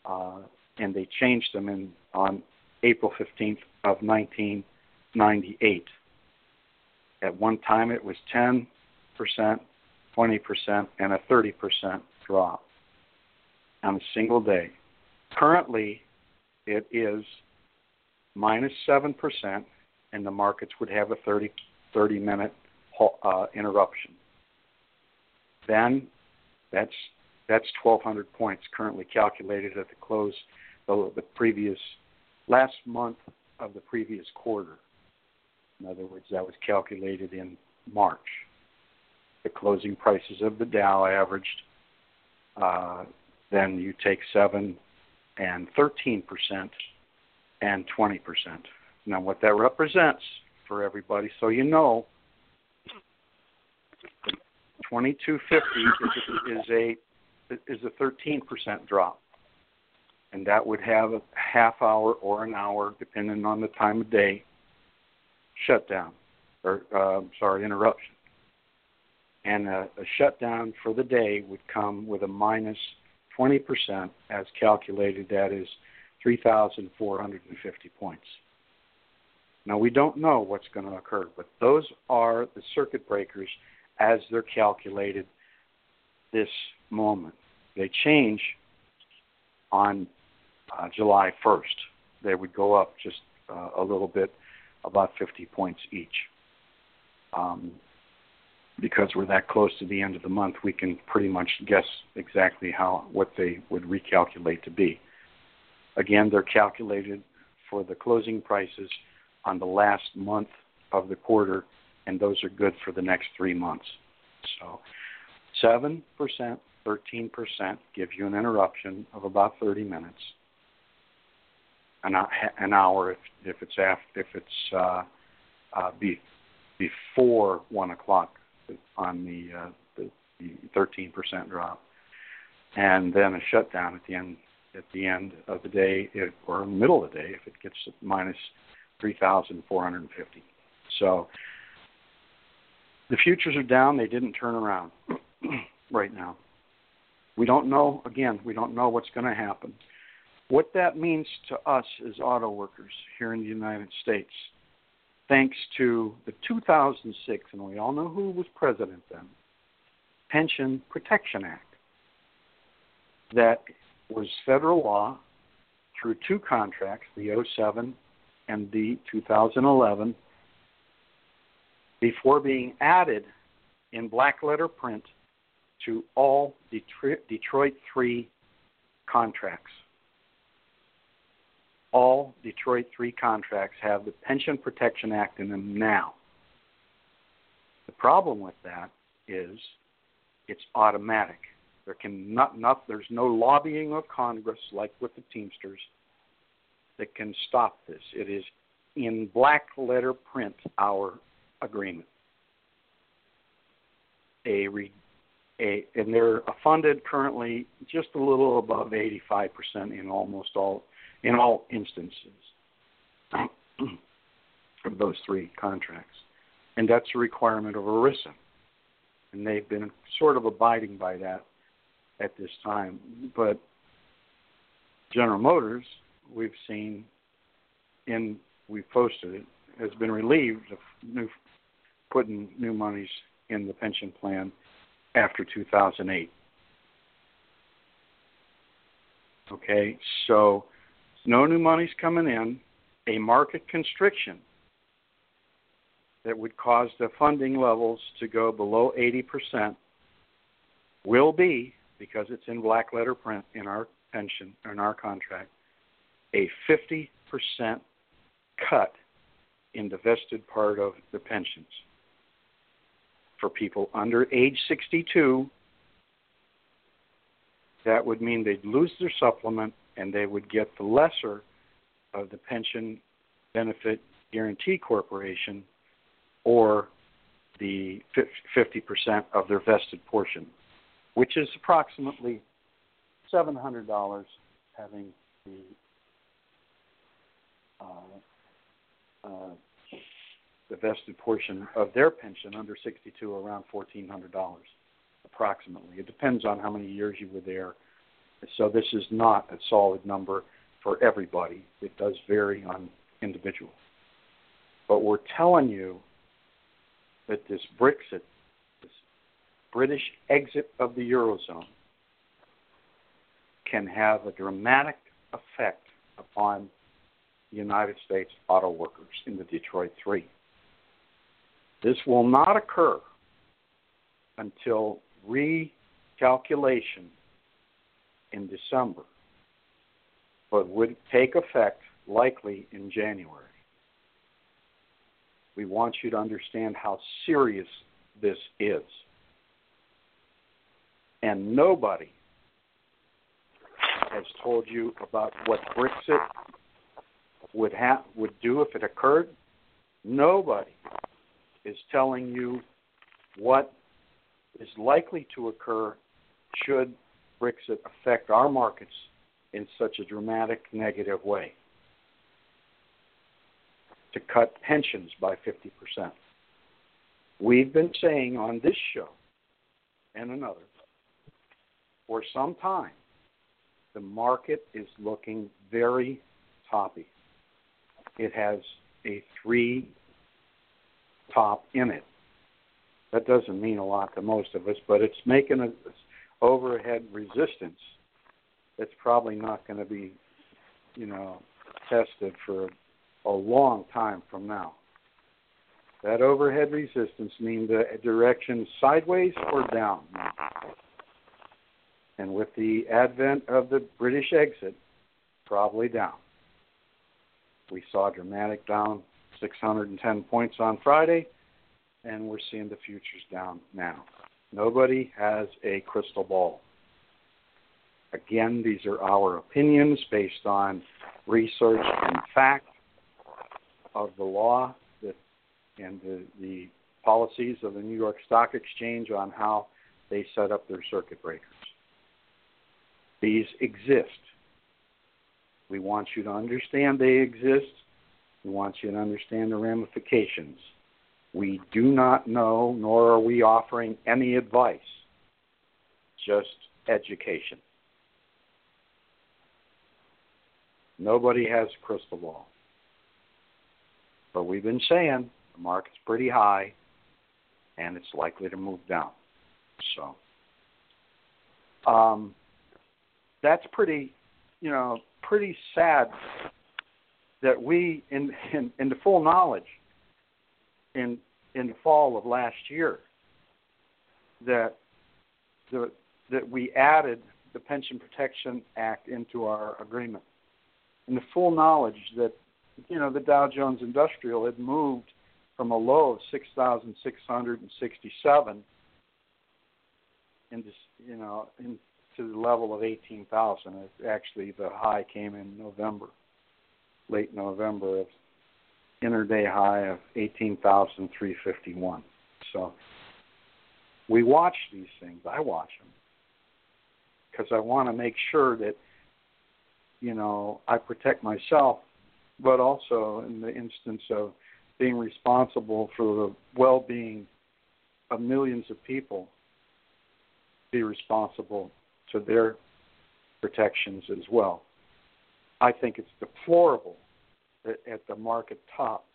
S2: uh, and they changed them in on April 15th of 1998. At one time, it was 10 percent, 20 percent, and a 30 percent drop on a single day. Currently, it is minus 7%, and the markets would have a 30, 30 minute uh, interruption. Then that's that's 1,200 points currently calculated at the close of the previous last month of the previous quarter. In other words, that was calculated in March. The closing prices of the Dow averaged uh, then you take 7 and 13% and 20%. Now, what that represents for everybody, so you know, 2250 is a is a 13% drop, and that would have a half hour or an hour, depending on the time of day, shutdown or uh, sorry interruption. And a, a shutdown for the day would come with a minus 20% as calculated, that is 3,450 points. Now, we don't know what's going to occur, but those are the circuit breakers as they're calculated this moment. They change on uh, July 1st. They would go up just uh, a little bit, about 50 points each. Um, because we're that close to the end of the month, we can pretty much guess exactly how what they would recalculate to be. Again, they're calculated for the closing prices on the last month of the quarter, and those are good for the next three months. So 7%, 13% gives you an interruption of about 30 minutes. An, an hour if, if it's after, if it's uh, uh, be, before 1 o'clock on the, uh, the, the 13% drop. And then a shutdown at the end at the end of the day or middle of the day if it gets minus 3,450. So the futures are down. They didn't turn around [clears throat] right now. We don't know, again, we don't know what's going to happen. What that means to us as auto workers here in the United States, thanks to the 2006, and we all know who was president then, Pension Protection Act, that was federal law through two contracts, the 07 and the 2011, before being added in black letter print to all Detroit 3 contracts. All Detroit 3 contracts have the Pension Protection Act in them now. The problem with that is it's automatic. There can not, not there's no lobbying of Congress like with the Teamsters that can stop this. It is in black letter print our agreement. A, re, a and they're funded currently just a little above 85% in almost all in all instances [clears throat] of those three contracts. And that's a requirement of ERISA. And they've been sort of abiding by that at this time. But General Motors, we've seen in we've posted it, has been relieved of new putting new monies in the pension plan after 2008. Okay, so no new monies coming in, a market constriction that would cause the funding levels to go below 80% will be, because it's in black letter print in our pension, in our contract, a 50% cut in the vested part of the pensions. For people under age 62, that would mean they'd lose their supplement and they would get the lesser of the Pension Benefit Guarantee Corporation or the 50% of their vested portion, which is approximately $700 having the uh, uh, the vested portion of their pension under 62 around $1,400 approximately. It depends on how many years you were there. So this is not a solid number for everybody. It does vary on individual. But we're telling you that this Brexit, British exit of the Eurozone, can have a dramatic effect upon United States auto workers in the Detroit Three. This will not occur until recalculation in December, but would take effect likely in January. We want you to understand how serious this is. And nobody has told you about what Brexit would would do if it occurred. Nobody is telling you what is likely to occur should Brexit affect our markets in such a dramatic negative way. To cut pensions by 50%. We've been saying on this show and another for some time the market is looking very toppy. It has a three top in it. That doesn't mean a lot to most of us, but it's making an overhead resistance that's probably not going to be, you know, tested for a long time from now. That overhead resistance means the direction sideways or down. And with the advent of the British exit, probably down. We saw dramatic down 610 points on Friday, and we're seeing the futures down now. Nobody has a crystal ball. Again, these are our opinions based on research and fact of the law that, and the, the policies of the New York Stock Exchange on how they set up their circuit breakers. These exist. We want you to understand they exist. We want you to understand the ramifications. We do not know, nor are we offering any advice, just education. Nobody has a crystal ball. But we've been saying the market's pretty high and it's likely to move down. So um, that's pretty, you know, pretty sad that we, in, in, in the full knowledge, in in the fall of last year, that the, that we added the Pension Protection Act into our agreement, in the full knowledge that you know the Dow Jones Industrial had moved from a low of 6,667 into you know into the level of 18,000. Actually, the high came in November, late November of interday high of 18,351. So we watch these things. I watch them because I want to make sure that you know I protect myself, but also in the instance of being responsible for the well-being of millions of people, be responsible to their protections as well. I think it's deplorable that at the market top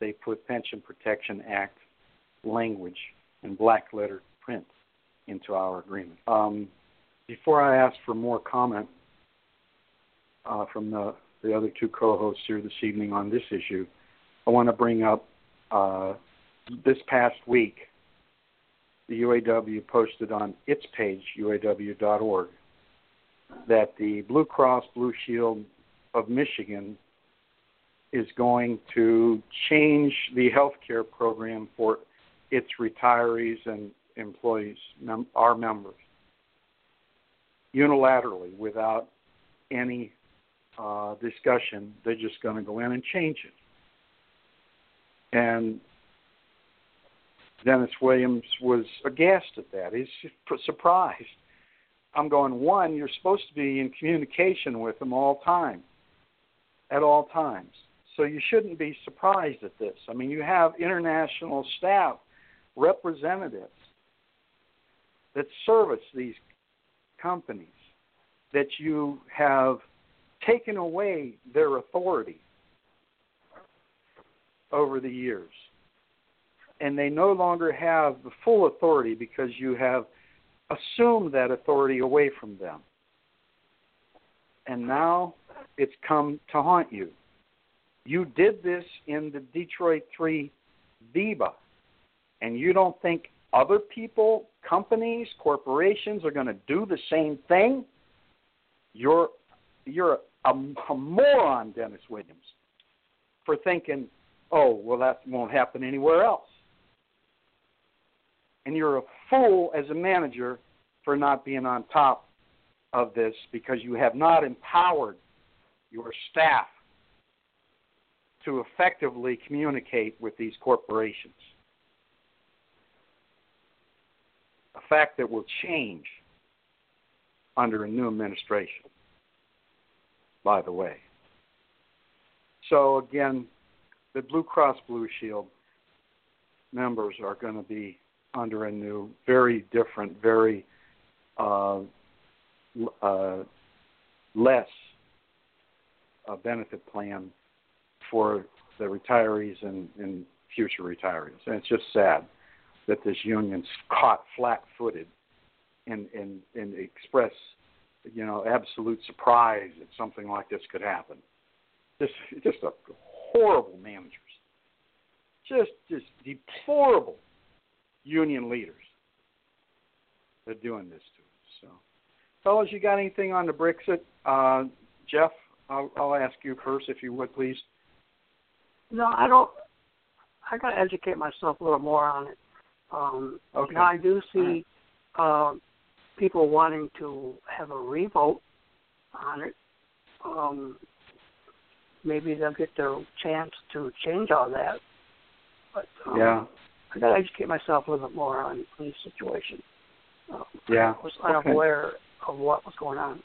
S2: they put Pension Protection Act language in black letter print into our agreement. Um, before I ask for more comment uh, from the, the other two co-hosts here this evening on this issue, I want to bring up uh, this past week, the UAW posted on its page, uaw.org, that the Blue Cross Blue Shield of Michigan is going to change the health care program for its retirees and employees, mem- our members, unilaterally without any uh, discussion. They're just going to go in and change it. And Dennis Williams was aghast at that. He's surprised. I'm going, one, you're supposed to be in communication with them all time, at all times. So you shouldn't be surprised at this. I mean, you have international staff representatives that service these companies that you have taken away their authority over the years. And they no longer have the full authority because you have assumed that authority away from them. And now it's come to haunt you. You did this in the Detroit 3 VEBA, and you don't think other people, companies, corporations are going to do the same thing? You're you're a, a moron, Dennis Williams, for thinking oh, well, that won't happen anywhere else. And you're a fool as a manager for not being on top of this because you have not empowered your staff to effectively communicate with these corporations. A fact that will change under a new administration, by the way. So, again, the Blue Cross Blue Shield members are going to be under a new, very different, very uh, uh, less uh, benefit plan for the retirees and, and future retirees. And it's just sad that this union's caught flat-footed and, and, and express, you know, absolute surprise that something like this could happen. Just, just a horrible managers, just just deplorable union leaders that are doing this to us. So, fellas, you got anything on the Brexit? Uh, Jeff, I'll, I'll ask you first, if you would, please.
S3: No, I don't. I got to educate myself a little more on it. Um,
S2: Okay.
S3: Now I do see uh, people wanting to have a revote on it. Um, maybe they'll get their chance to change all that. But um,
S2: Yeah.
S3: I got to educate myself a little bit more on, the situation. Um,
S2: Yeah.
S3: I was
S2: Okay.
S3: unaware of what was going on.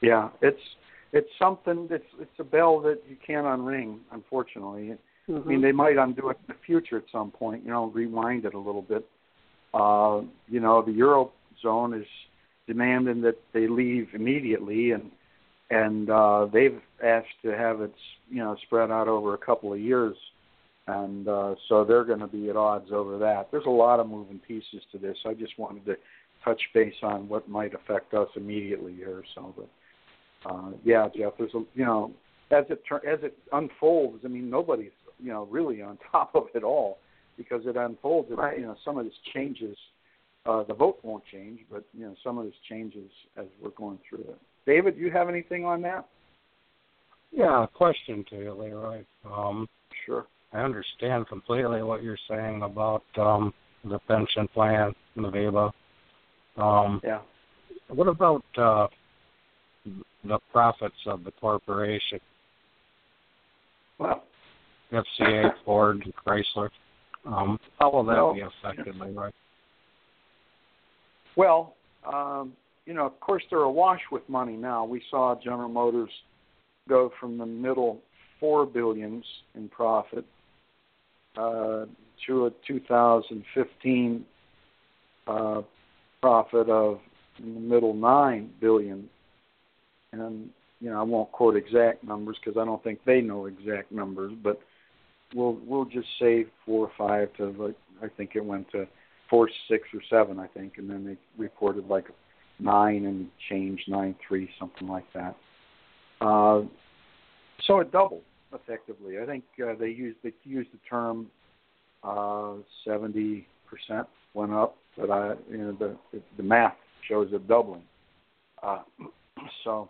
S2: Yeah, it's it's something that's it's a bell that you can't unring, unfortunately. I
S3: Mhm.
S2: mean, they might undo it in the future at some point. You know, rewind it a little bit. Uh, you know, the eurozone is demanding that they leave immediately, and and uh, they've asked to have it, you know, spread out over a couple of years, and uh, so they're going to be at odds over that. There's a lot of moving pieces to this. I just wanted to touch base on what might affect us immediately here. So, but uh, yeah, Jeff, there's a you know as it tur- as it unfolds. I mean, nobody's you know really on [laughs] top of it all because it unfolds.
S3: Right.
S2: You know, some of this changes. Uh, the vote won't change, but you know some of this changes as we're going through it. David, do you have anything on that?
S4: Yeah, question to you, Leroy. Um,
S2: Sure.
S4: I understand completely what you're saying about um, the pension plan, the VEBA. Um,
S2: Yeah.
S4: what about uh, the profits of the corporation,
S2: Well,
S4: FCA, Ford, and Chrysler? Um, how will that
S2: Well-
S4: be affected, Leroy?
S2: Well, um, you know, of course, they're awash with money now. We saw General Motors go from the middle four billions in profit uh, to a 2015 uh, profit of in the middle nine billion. And you know, I won't quote exact numbers because I don't think they know exact numbers, but we'll we'll just say four or five to like I think it went to four, six, or seven, I think, and then they reported like nine and change, nine three, something like that. Uh, so it doubled effectively. I think uh, they used they used the term uh, seventy percent went up, but I you know the the math shows it doubling. Uh, [clears throat] so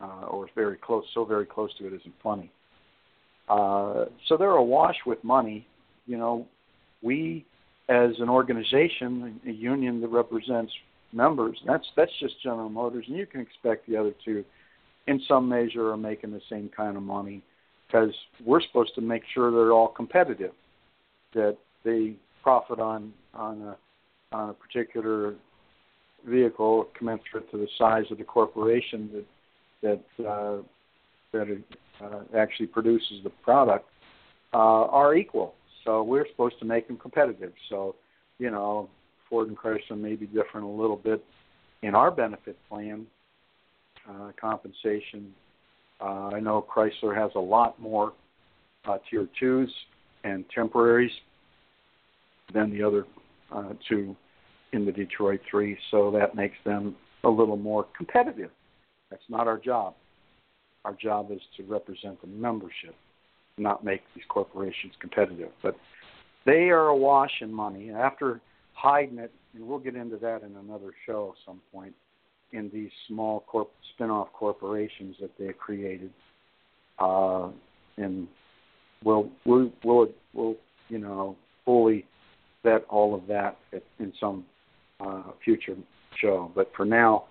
S2: uh, or very close, so very close to it isn't funny. Uh, so they're awash with money. You know, we as an organization, a union that represents members, that's that's just General Motors, and you can expect the other two, in some measure, are making the same kind of money, because we're supposed to make sure they're all competitive, that they profit on on a on a particular vehicle commensurate to the size of the corporation that that uh, that it, uh, actually produces the product uh, are equal. So we're supposed to make them competitive. So, you know, Ford and Chrysler may be different a little bit in our benefit plan uh, compensation. Uh, I know Chrysler has a lot more uh, tier twos and temporaries than the other uh, two in the Detroit three, so that makes them a little more competitive. That's not our job. Our job is to represent the membership not make these corporations competitive. But they are awash in money. After hiding it, and we'll get into that in another show at some point, in these small corp- spin-off corporations that they created, uh, and we'll we'll we'll we'll you know fully vet all of that at, in some uh, future show. But for now,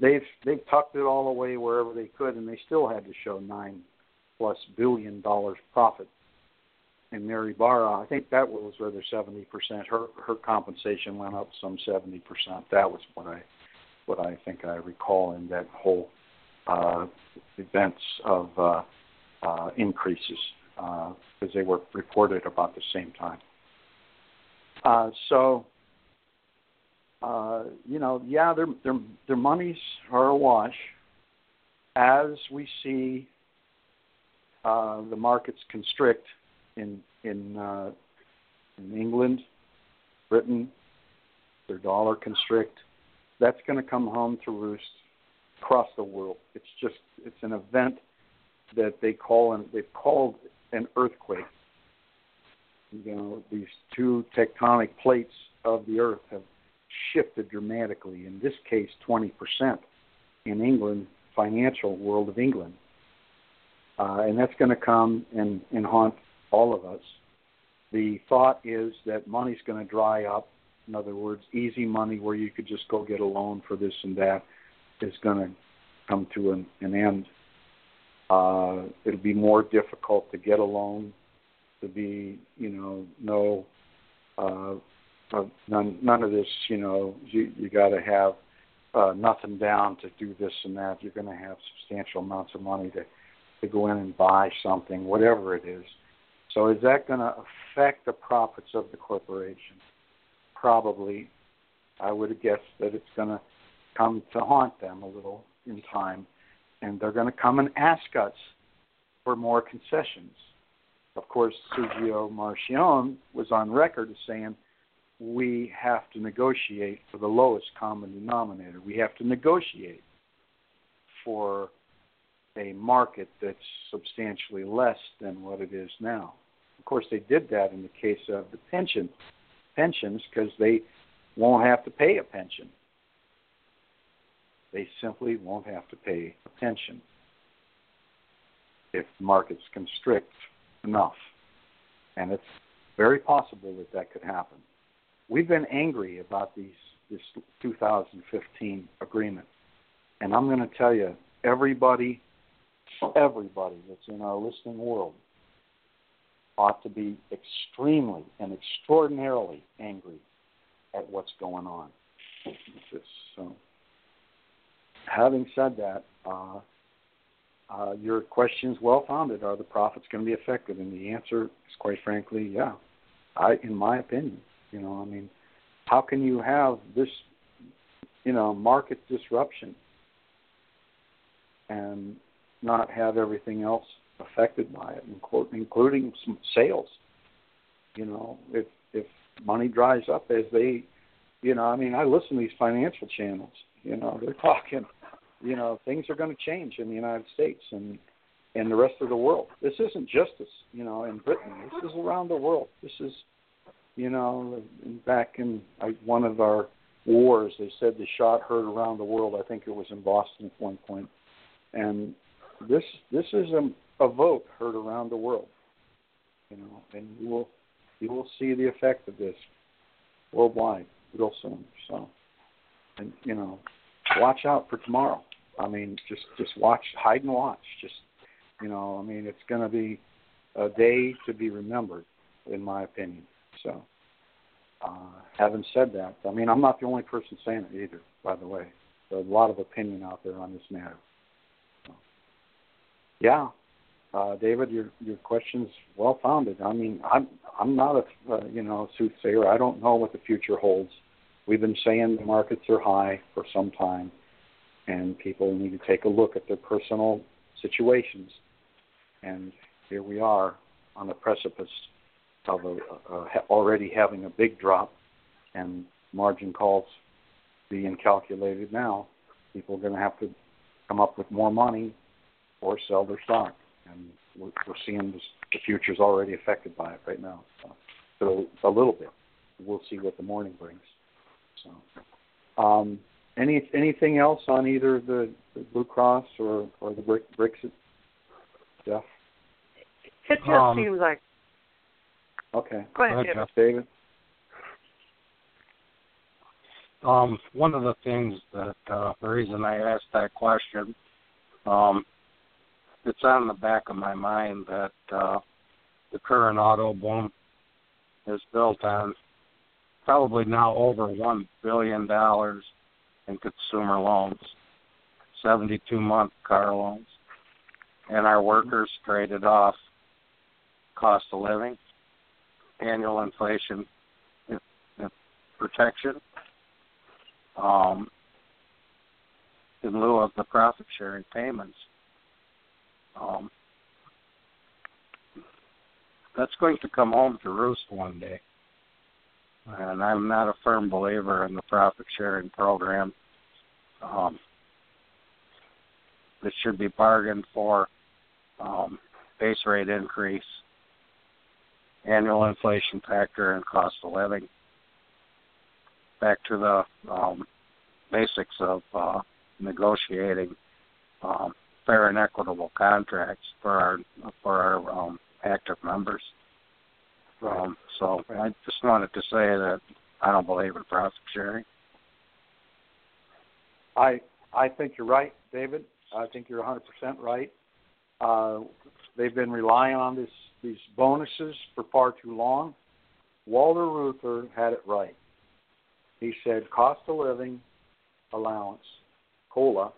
S2: they've they've tucked it all away wherever they could, and they still had to show nine plus billion dollars profit. And Mary Barra, I think that was rather seventy percent. Her her compensation went up some seventy percent. That was what I what I think I recall in that whole uh, events of uh, uh, increases because they were reported about the same time. Uh, so uh, you know, yeah, their their their monies are awash. As we see uh, the markets constrict in in uh, in England, Britain, their dollar constrict. That's going to come home to roost across the world. It's just it's an event that they call and they've called an earthquake. You know, these two tectonic plates of the earth have shifted dramatically. In this case, 20% in England, financial world of England. Uh, and that's going to come and, and haunt all of us the thought is that money's going to dry up. In other words, easy money where you could just go get a loan for this and that is going to come to an, an end. Uh, it'll be more difficult to get a loan. To be, you know, no, uh, none, none of this. You know, you you got to have uh, nothing down to do this and that. You're going to have substantial amounts of money to to go in and buy something, whatever it is. So is that going to affect the profits of the corporation? Probably. I would guess that it's going to come to haunt them a little in time, and they're going to come and ask us for more concessions. Of course, Sergio Marchionne was on record as saying we have to negotiate for the lowest common denominator. We have to negotiate for a market that's substantially less than what it is now. Of course, they did that in the case of the pension pensions because they won't have to pay a pension. They simply won't have to pay a pension if markets constrict enough, and it's very possible that that could happen. We've been angry about these this 2015 agreement, and I'm going to tell you, everybody, everybody that's in our listening world ought to be extremely and extraordinarily angry at what's going on. So, having said that, uh, uh, your question is well founded. Are the profits going to be affected? And the answer is, quite frankly, yeah. I, in my opinion, you know, I mean, how can you have this, you know, market disruption and not have everything else affected by it, including some sales. You know, if if money dries up as they, you know, I mean, I listen to these financial channels. You know, they're talking, you know, things are going to change in the United States and and the rest of the world. This isn't just us, you know, in Britain. This is around the world. This is, you know, back in one of our wars, they said the shot heard around the world. I think it was in Boston at one point, and this this is a a vote heard around the world. You know, and you will you will see the effect of this worldwide real soon. So, and you know, watch out for tomorrow. I mean, just just watch, hide and watch. Just you know, I mean, it's going to be a day to be remembered, in my opinion. So, uh, having said that, I mean, I'm not the only person saying it either. By the way, there's a lot of opinion out there on this matter. So, yeah, uh, David, your your question's well founded. I mean, I'm I'm not a uh, you know soothsayer. I don't know what the future holds. We've been saying the markets are high for some time, and people need to take a look at their personal situations. And here we are on the precipice of a, a, a already having a big drop, and margin calls being calculated now. People are going to have to come up with more money or sell their stock and we're, we're seeing this, the future's already affected by it right now. So, so a little bit. We'll see what the morning brings. So, um, any anything else on either the, the Blue Cross or or the Brick Brexit, Jeff?
S3: It just
S4: Um,
S3: seems like.
S2: Okay.
S3: Go ahead,
S4: Okay.
S3: David.
S2: David.
S4: Um, one of the things that uh, the reason I asked that question, um, it's on the back of my mind that uh, the current auto boom is built on probably now over one billion dollars in consumer loans, 72 month car loans, and our workers traded off cost of living, annual inflation uh, uh, protection, um, in lieu of the profit sharing payments. Um, that's going to come home to roost one day. And I'm not a firm believer in the profit sharing program. Um, this should be bargained for um, base rate increase, annual inflation factor, and cost of living. Back to the um, basics of uh, negotiating um, fair and equitable contracts for our for our um, active members.
S2: Right.
S4: Um, so
S2: Right.
S4: I just wanted to say that I don't believe in profit sharing.
S2: I I think you're right, David. I think you're 100% right. Uh, they've been relying on this these bonuses for far too long. Walter Reuther had it right. He said cost of living allowance, COLA,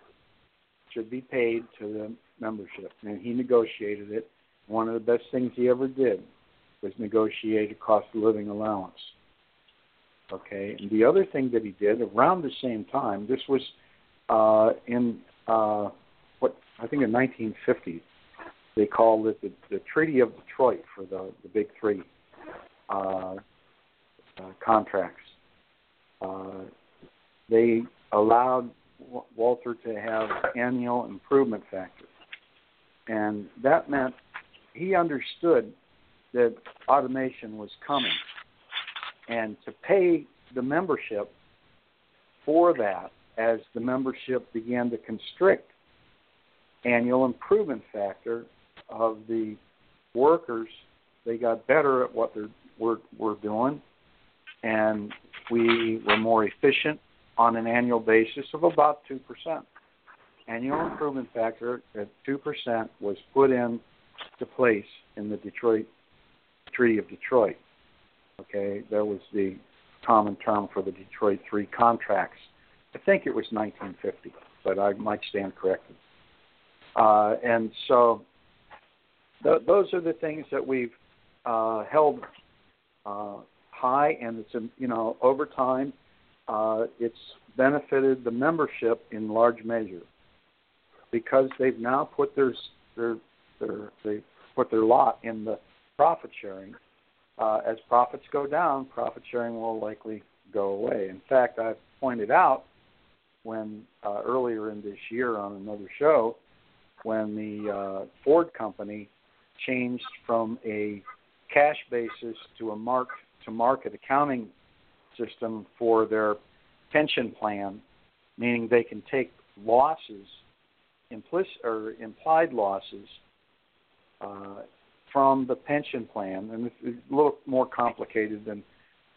S2: should be paid to the membership, and he negotiated it. One of the best things he ever did was negotiate a cost of living allowance. Okay, and the other thing that he did around the same time, this was uh, in uh, what I think in 1950, they called it the, the Treaty of Detroit for the the big three uh, uh, contracts. Uh, they allowed Walter to have annual improvement factor, and that meant he understood that automation was coming, and to pay the membership for that as the membership began to constrict annual improvement factor of the workers they got better at what they're were, were doing and we were more efficient on an annual basis of about 2%. Annual improvement factor at 2% was put in to place in the Detroit Treaty of Detroit. Okay, that was the common term for the Detroit 3 contracts. I think it was 1950, but I might stand corrected. Uh, and so th- those are the things that we've uh, held uh, high, and it's you know over time uh, it's benefited the membership in large measure because they've now put their their their they put their lot in the profit sharing. Uh, as profits go down, profit sharing will likely go away. In fact, I've pointed out when uh, earlier in this year on another show when the uh, Ford company changed from a cash basis to a mark to market accounting system for their pension plan, meaning they can take losses, implicit or implied losses, uh, from the pension plan, and it's a little more complicated than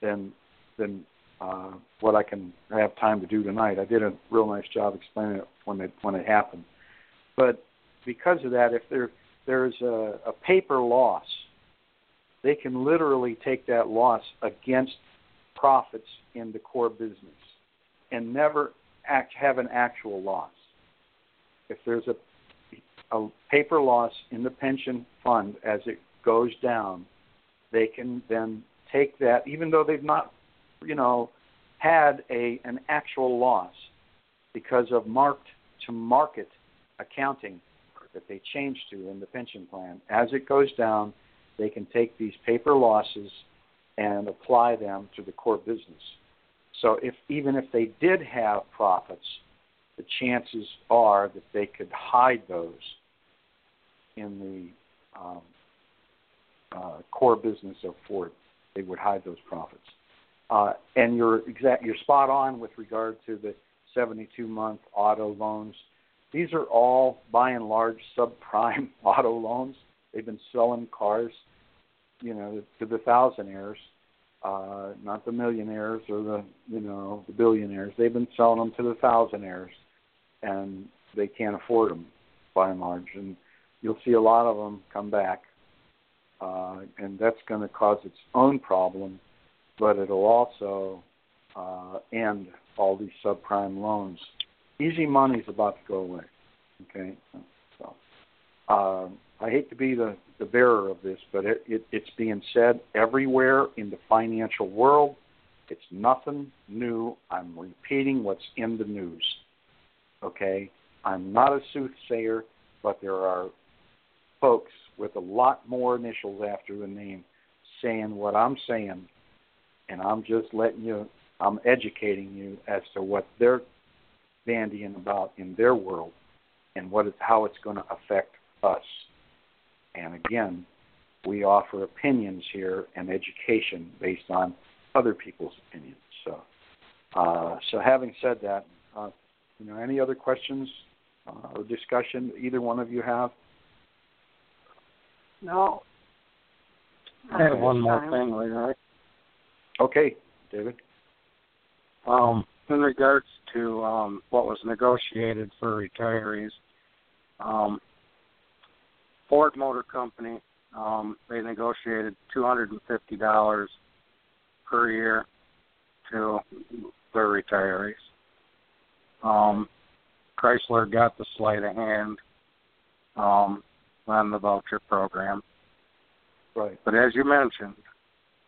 S2: than than uh, what I can have time to do tonight. I did a real nice job explaining it when it when it happened, but because of that, if there there's a, a paper loss, they can literally take that loss against profits in the core business and never act, have an actual loss. If there's a a paper loss in the pension fund as it goes down, they can then take that, even though they've not, you know, had a an actual loss because of marked to market accounting that they change to in the pension plan. As it goes down, they can take these paper losses and apply them to the core business. So if even if they did have profits, the chances are that they could hide those in the um, uh, core business of Ford. They would hide those profits. Uh, and you're exact, you're spot on with regard to the 72 month auto loans. These are all, by and large, subprime [laughs] auto loans. They've been selling cars, you know, to the thousandaires, uh, not the millionaires or the, you know, the billionaires. They've been selling them to the thousandaires, and they can't afford them, by and large. And you'll see a lot of them come back, uh, and that's going to cause its own problem, but it'll also uh, end all these subprime loans. Easy money's about to go away. Okay, so uh, I hate to be the, the bearer of this, but it, it, it's being said everywhere in the financial world. It's nothing new. I'm repeating what's in the news. Okay, I'm not a soothsayer, but there are folks with a lot more initials after the name saying what I'm saying, and I'm just letting you, I'm educating you as to what they're bandying about in their world and what is how it's going to affect us. And again, we offer opinions here and education based on other people's opinions. So, uh, so having said that, uh, you know, any other questions uh, or discussion either one of you have?
S3: No.
S4: I have one more thing, Leroy.
S2: Okay, David.
S4: Um, in regards to um, what was negotiated for retirees, um, Ford Motor Company, um, they negotiated $250 per year to their retirees. Um, Chrysler got the sleight of hand um, on the voucher program.
S2: Right.
S4: But as you mentioned,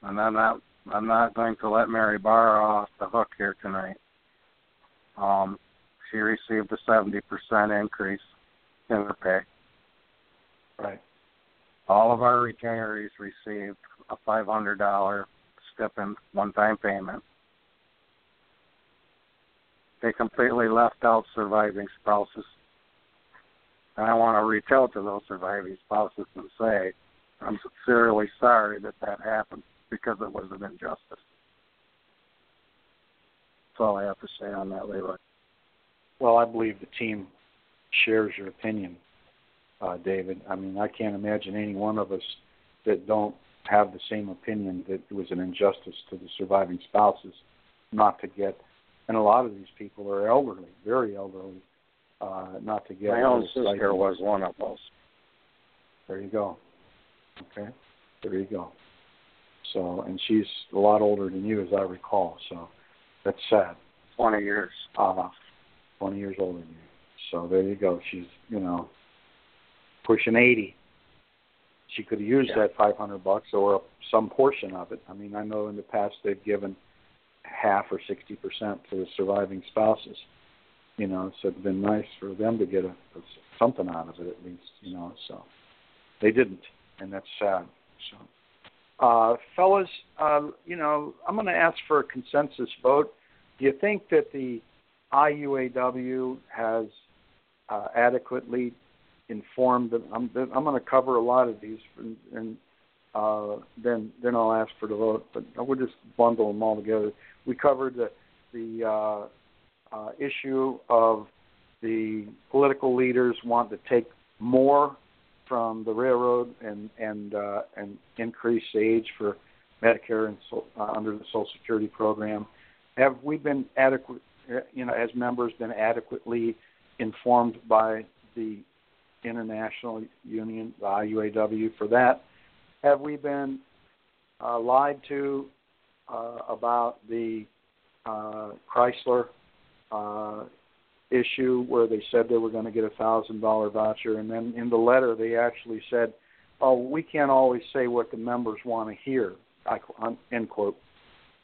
S4: and I'm not I'm not going to let Mary Barra off the hook here tonight. Um, she received a seventy percent increase in her pay.
S2: Right.
S4: All of our retirees received a five hundred dollar stipend one time payment. They completely left out surviving spouses. And I want to reach out to those surviving spouses and say, I'm sincerely sorry that that happened because it was an injustice. That's all I have to say on that, Leroy.
S2: Well, I believe the team shares your opinion, uh, David. I mean, I can't imagine any one of us that don't have the same opinion that it was an injustice to the surviving spouses not to get, and a lot of these people are elderly, very elderly, uh, not to get.
S4: My own sister was one of those.
S2: There you go. Okay, there you go. So, and she's a lot older than you, as I recall. So, that's sad.
S4: Twenty years.
S2: Uh, 20 years older than you. So there you go. She's, you know, pushing 80. She could have used
S4: Yeah.
S2: that 500 bucks or some portion of it. I mean, I know in the past they've given half or 60% to the surviving spouses. You know, so it'd been nice for them to get a, a something out of it at least. You know, so they didn't, and that's sad. So, uh, fellas, uh, you know, I'm going to ask for a consensus vote. Do you think that the IUAW has uh, adequately informed them? I'm, I'm going to cover a lot of these, and, and uh, then then I'll ask for the vote. But we'll just bundle them all together. We covered the the uh, uh, issue of the political leaders want to take more from the railroad and and uh, and increase the age for Medicare and so, uh, under the Social Security program. Have we been adequate, uh, you know, as members, been adequately informed by the international union, the IUAW, for that? Have we been uh, lied to uh, about the uh, Chrysler uh, issue where they said they were going to get a thousand dollar voucher, and then in the letter they actually said, "Oh, we can't always say what the members want to hear." I, end quote.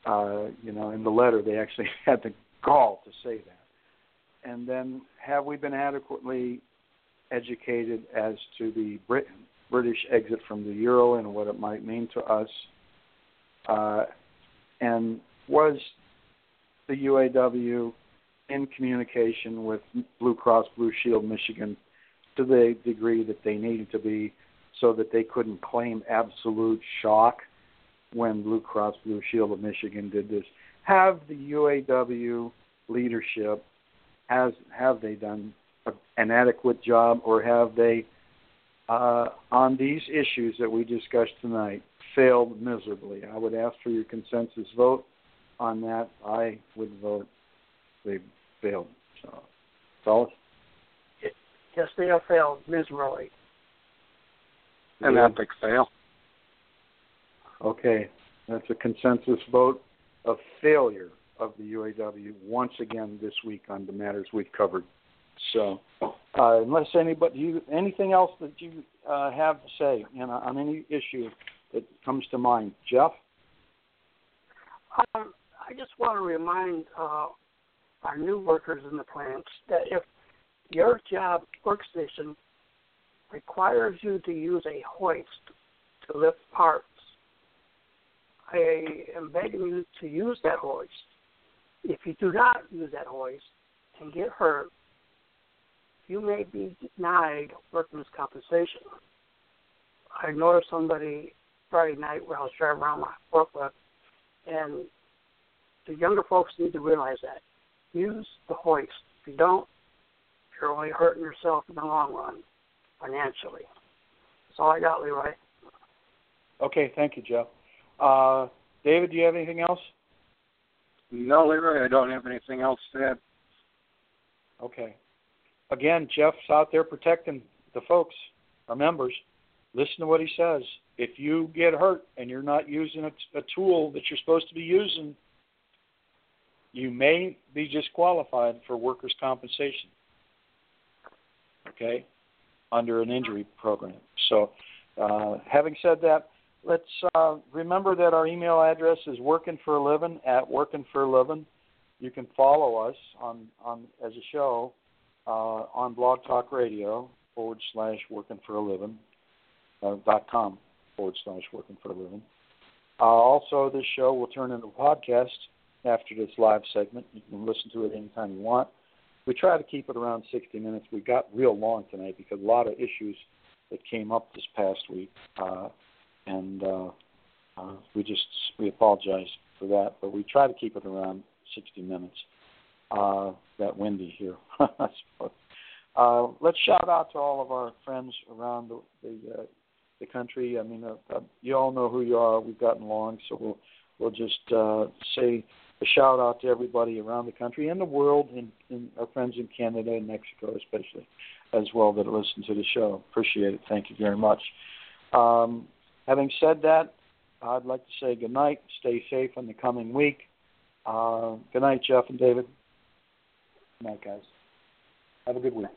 S2: Uh, you know, in the letter they actually [laughs] had the gall to say that. And then, have we been adequately educated as to the Brit- British exit from the euro and what it might mean to us? Uh, and was the UAW in communication with Blue Cross Blue Shield Michigan to the degree that they needed to be so that they couldn't claim absolute shock when Blue Cross Blue Shield of Michigan did this. Have the UAW leadership has have they done an adequate job or have they uh, on these issues that we discussed tonight failed miserably? I would ask for your consensus vote on that. I would vote they failed. So, fellas,
S3: Yes, they have failed miserably.
S4: An
S2: Yeah.
S4: epic fail.
S2: Okay, that's a consensus vote of failure of the UAW once again this week on the matters we've covered. So, uh, unless anybody, you, anything else that you uh, have to say you know, on any issue that comes to mind, Jeff?
S3: Um, I just want to remind uh, our new workers in the plants that if your job workstation requires you to use a hoist to lift parts, I am begging you to use that hoist. If you do not use that hoist and get hurt, you may be denied workman's compensation. I noticed somebody Friday night where I was driving around my forklift, and the younger folks need to realize that. Use the hoist. If you don't, you're only hurting yourself in the long run, financially. That's all I got, Leroy.
S2: Okay, thank you, Jeff. Uh, David, do you have anything else?
S4: No, Leroy, I don't have anything else to add.
S2: Okay. Again, Jeff's out there protecting the folks, our members. Listen to what he says. If you get hurt and you're not using a, tool that you're supposed to be using, you may be disqualified for workers' compensation. Okay, under an injury program. So, uh, having said that, let's uh, remember that our email address is working for a living at working for a living. You can follow us on on as a show on Blog Talk Radio forward slash working for a living uh, dot com forward slash working for a living. Uh, also, this show will turn into a podcast after this live segment. You can listen to it anytime you want. We try to keep it around 60 minutes. We got real long tonight because a lot of issues that came up this past week, uh, and uh, uh, we just we apologize for that. But we try to keep it around 60 minutes. Uh, that windy here. [laughs] Uh, let's shout out to all of our friends around the the, uh, the country. I mean, uh, uh, you all know who you are. We've gotten along, so we'll we'll just uh, say a shout out to everybody around the country and the world, and, and our friends in Canada and Mexico, especially, as well that listen to the show. Appreciate it. Thank you very much. Um, having said that, I'd like to say good night. Stay safe in the coming week. Uh, good night, Jeff and David. Night, guys. Have a good week.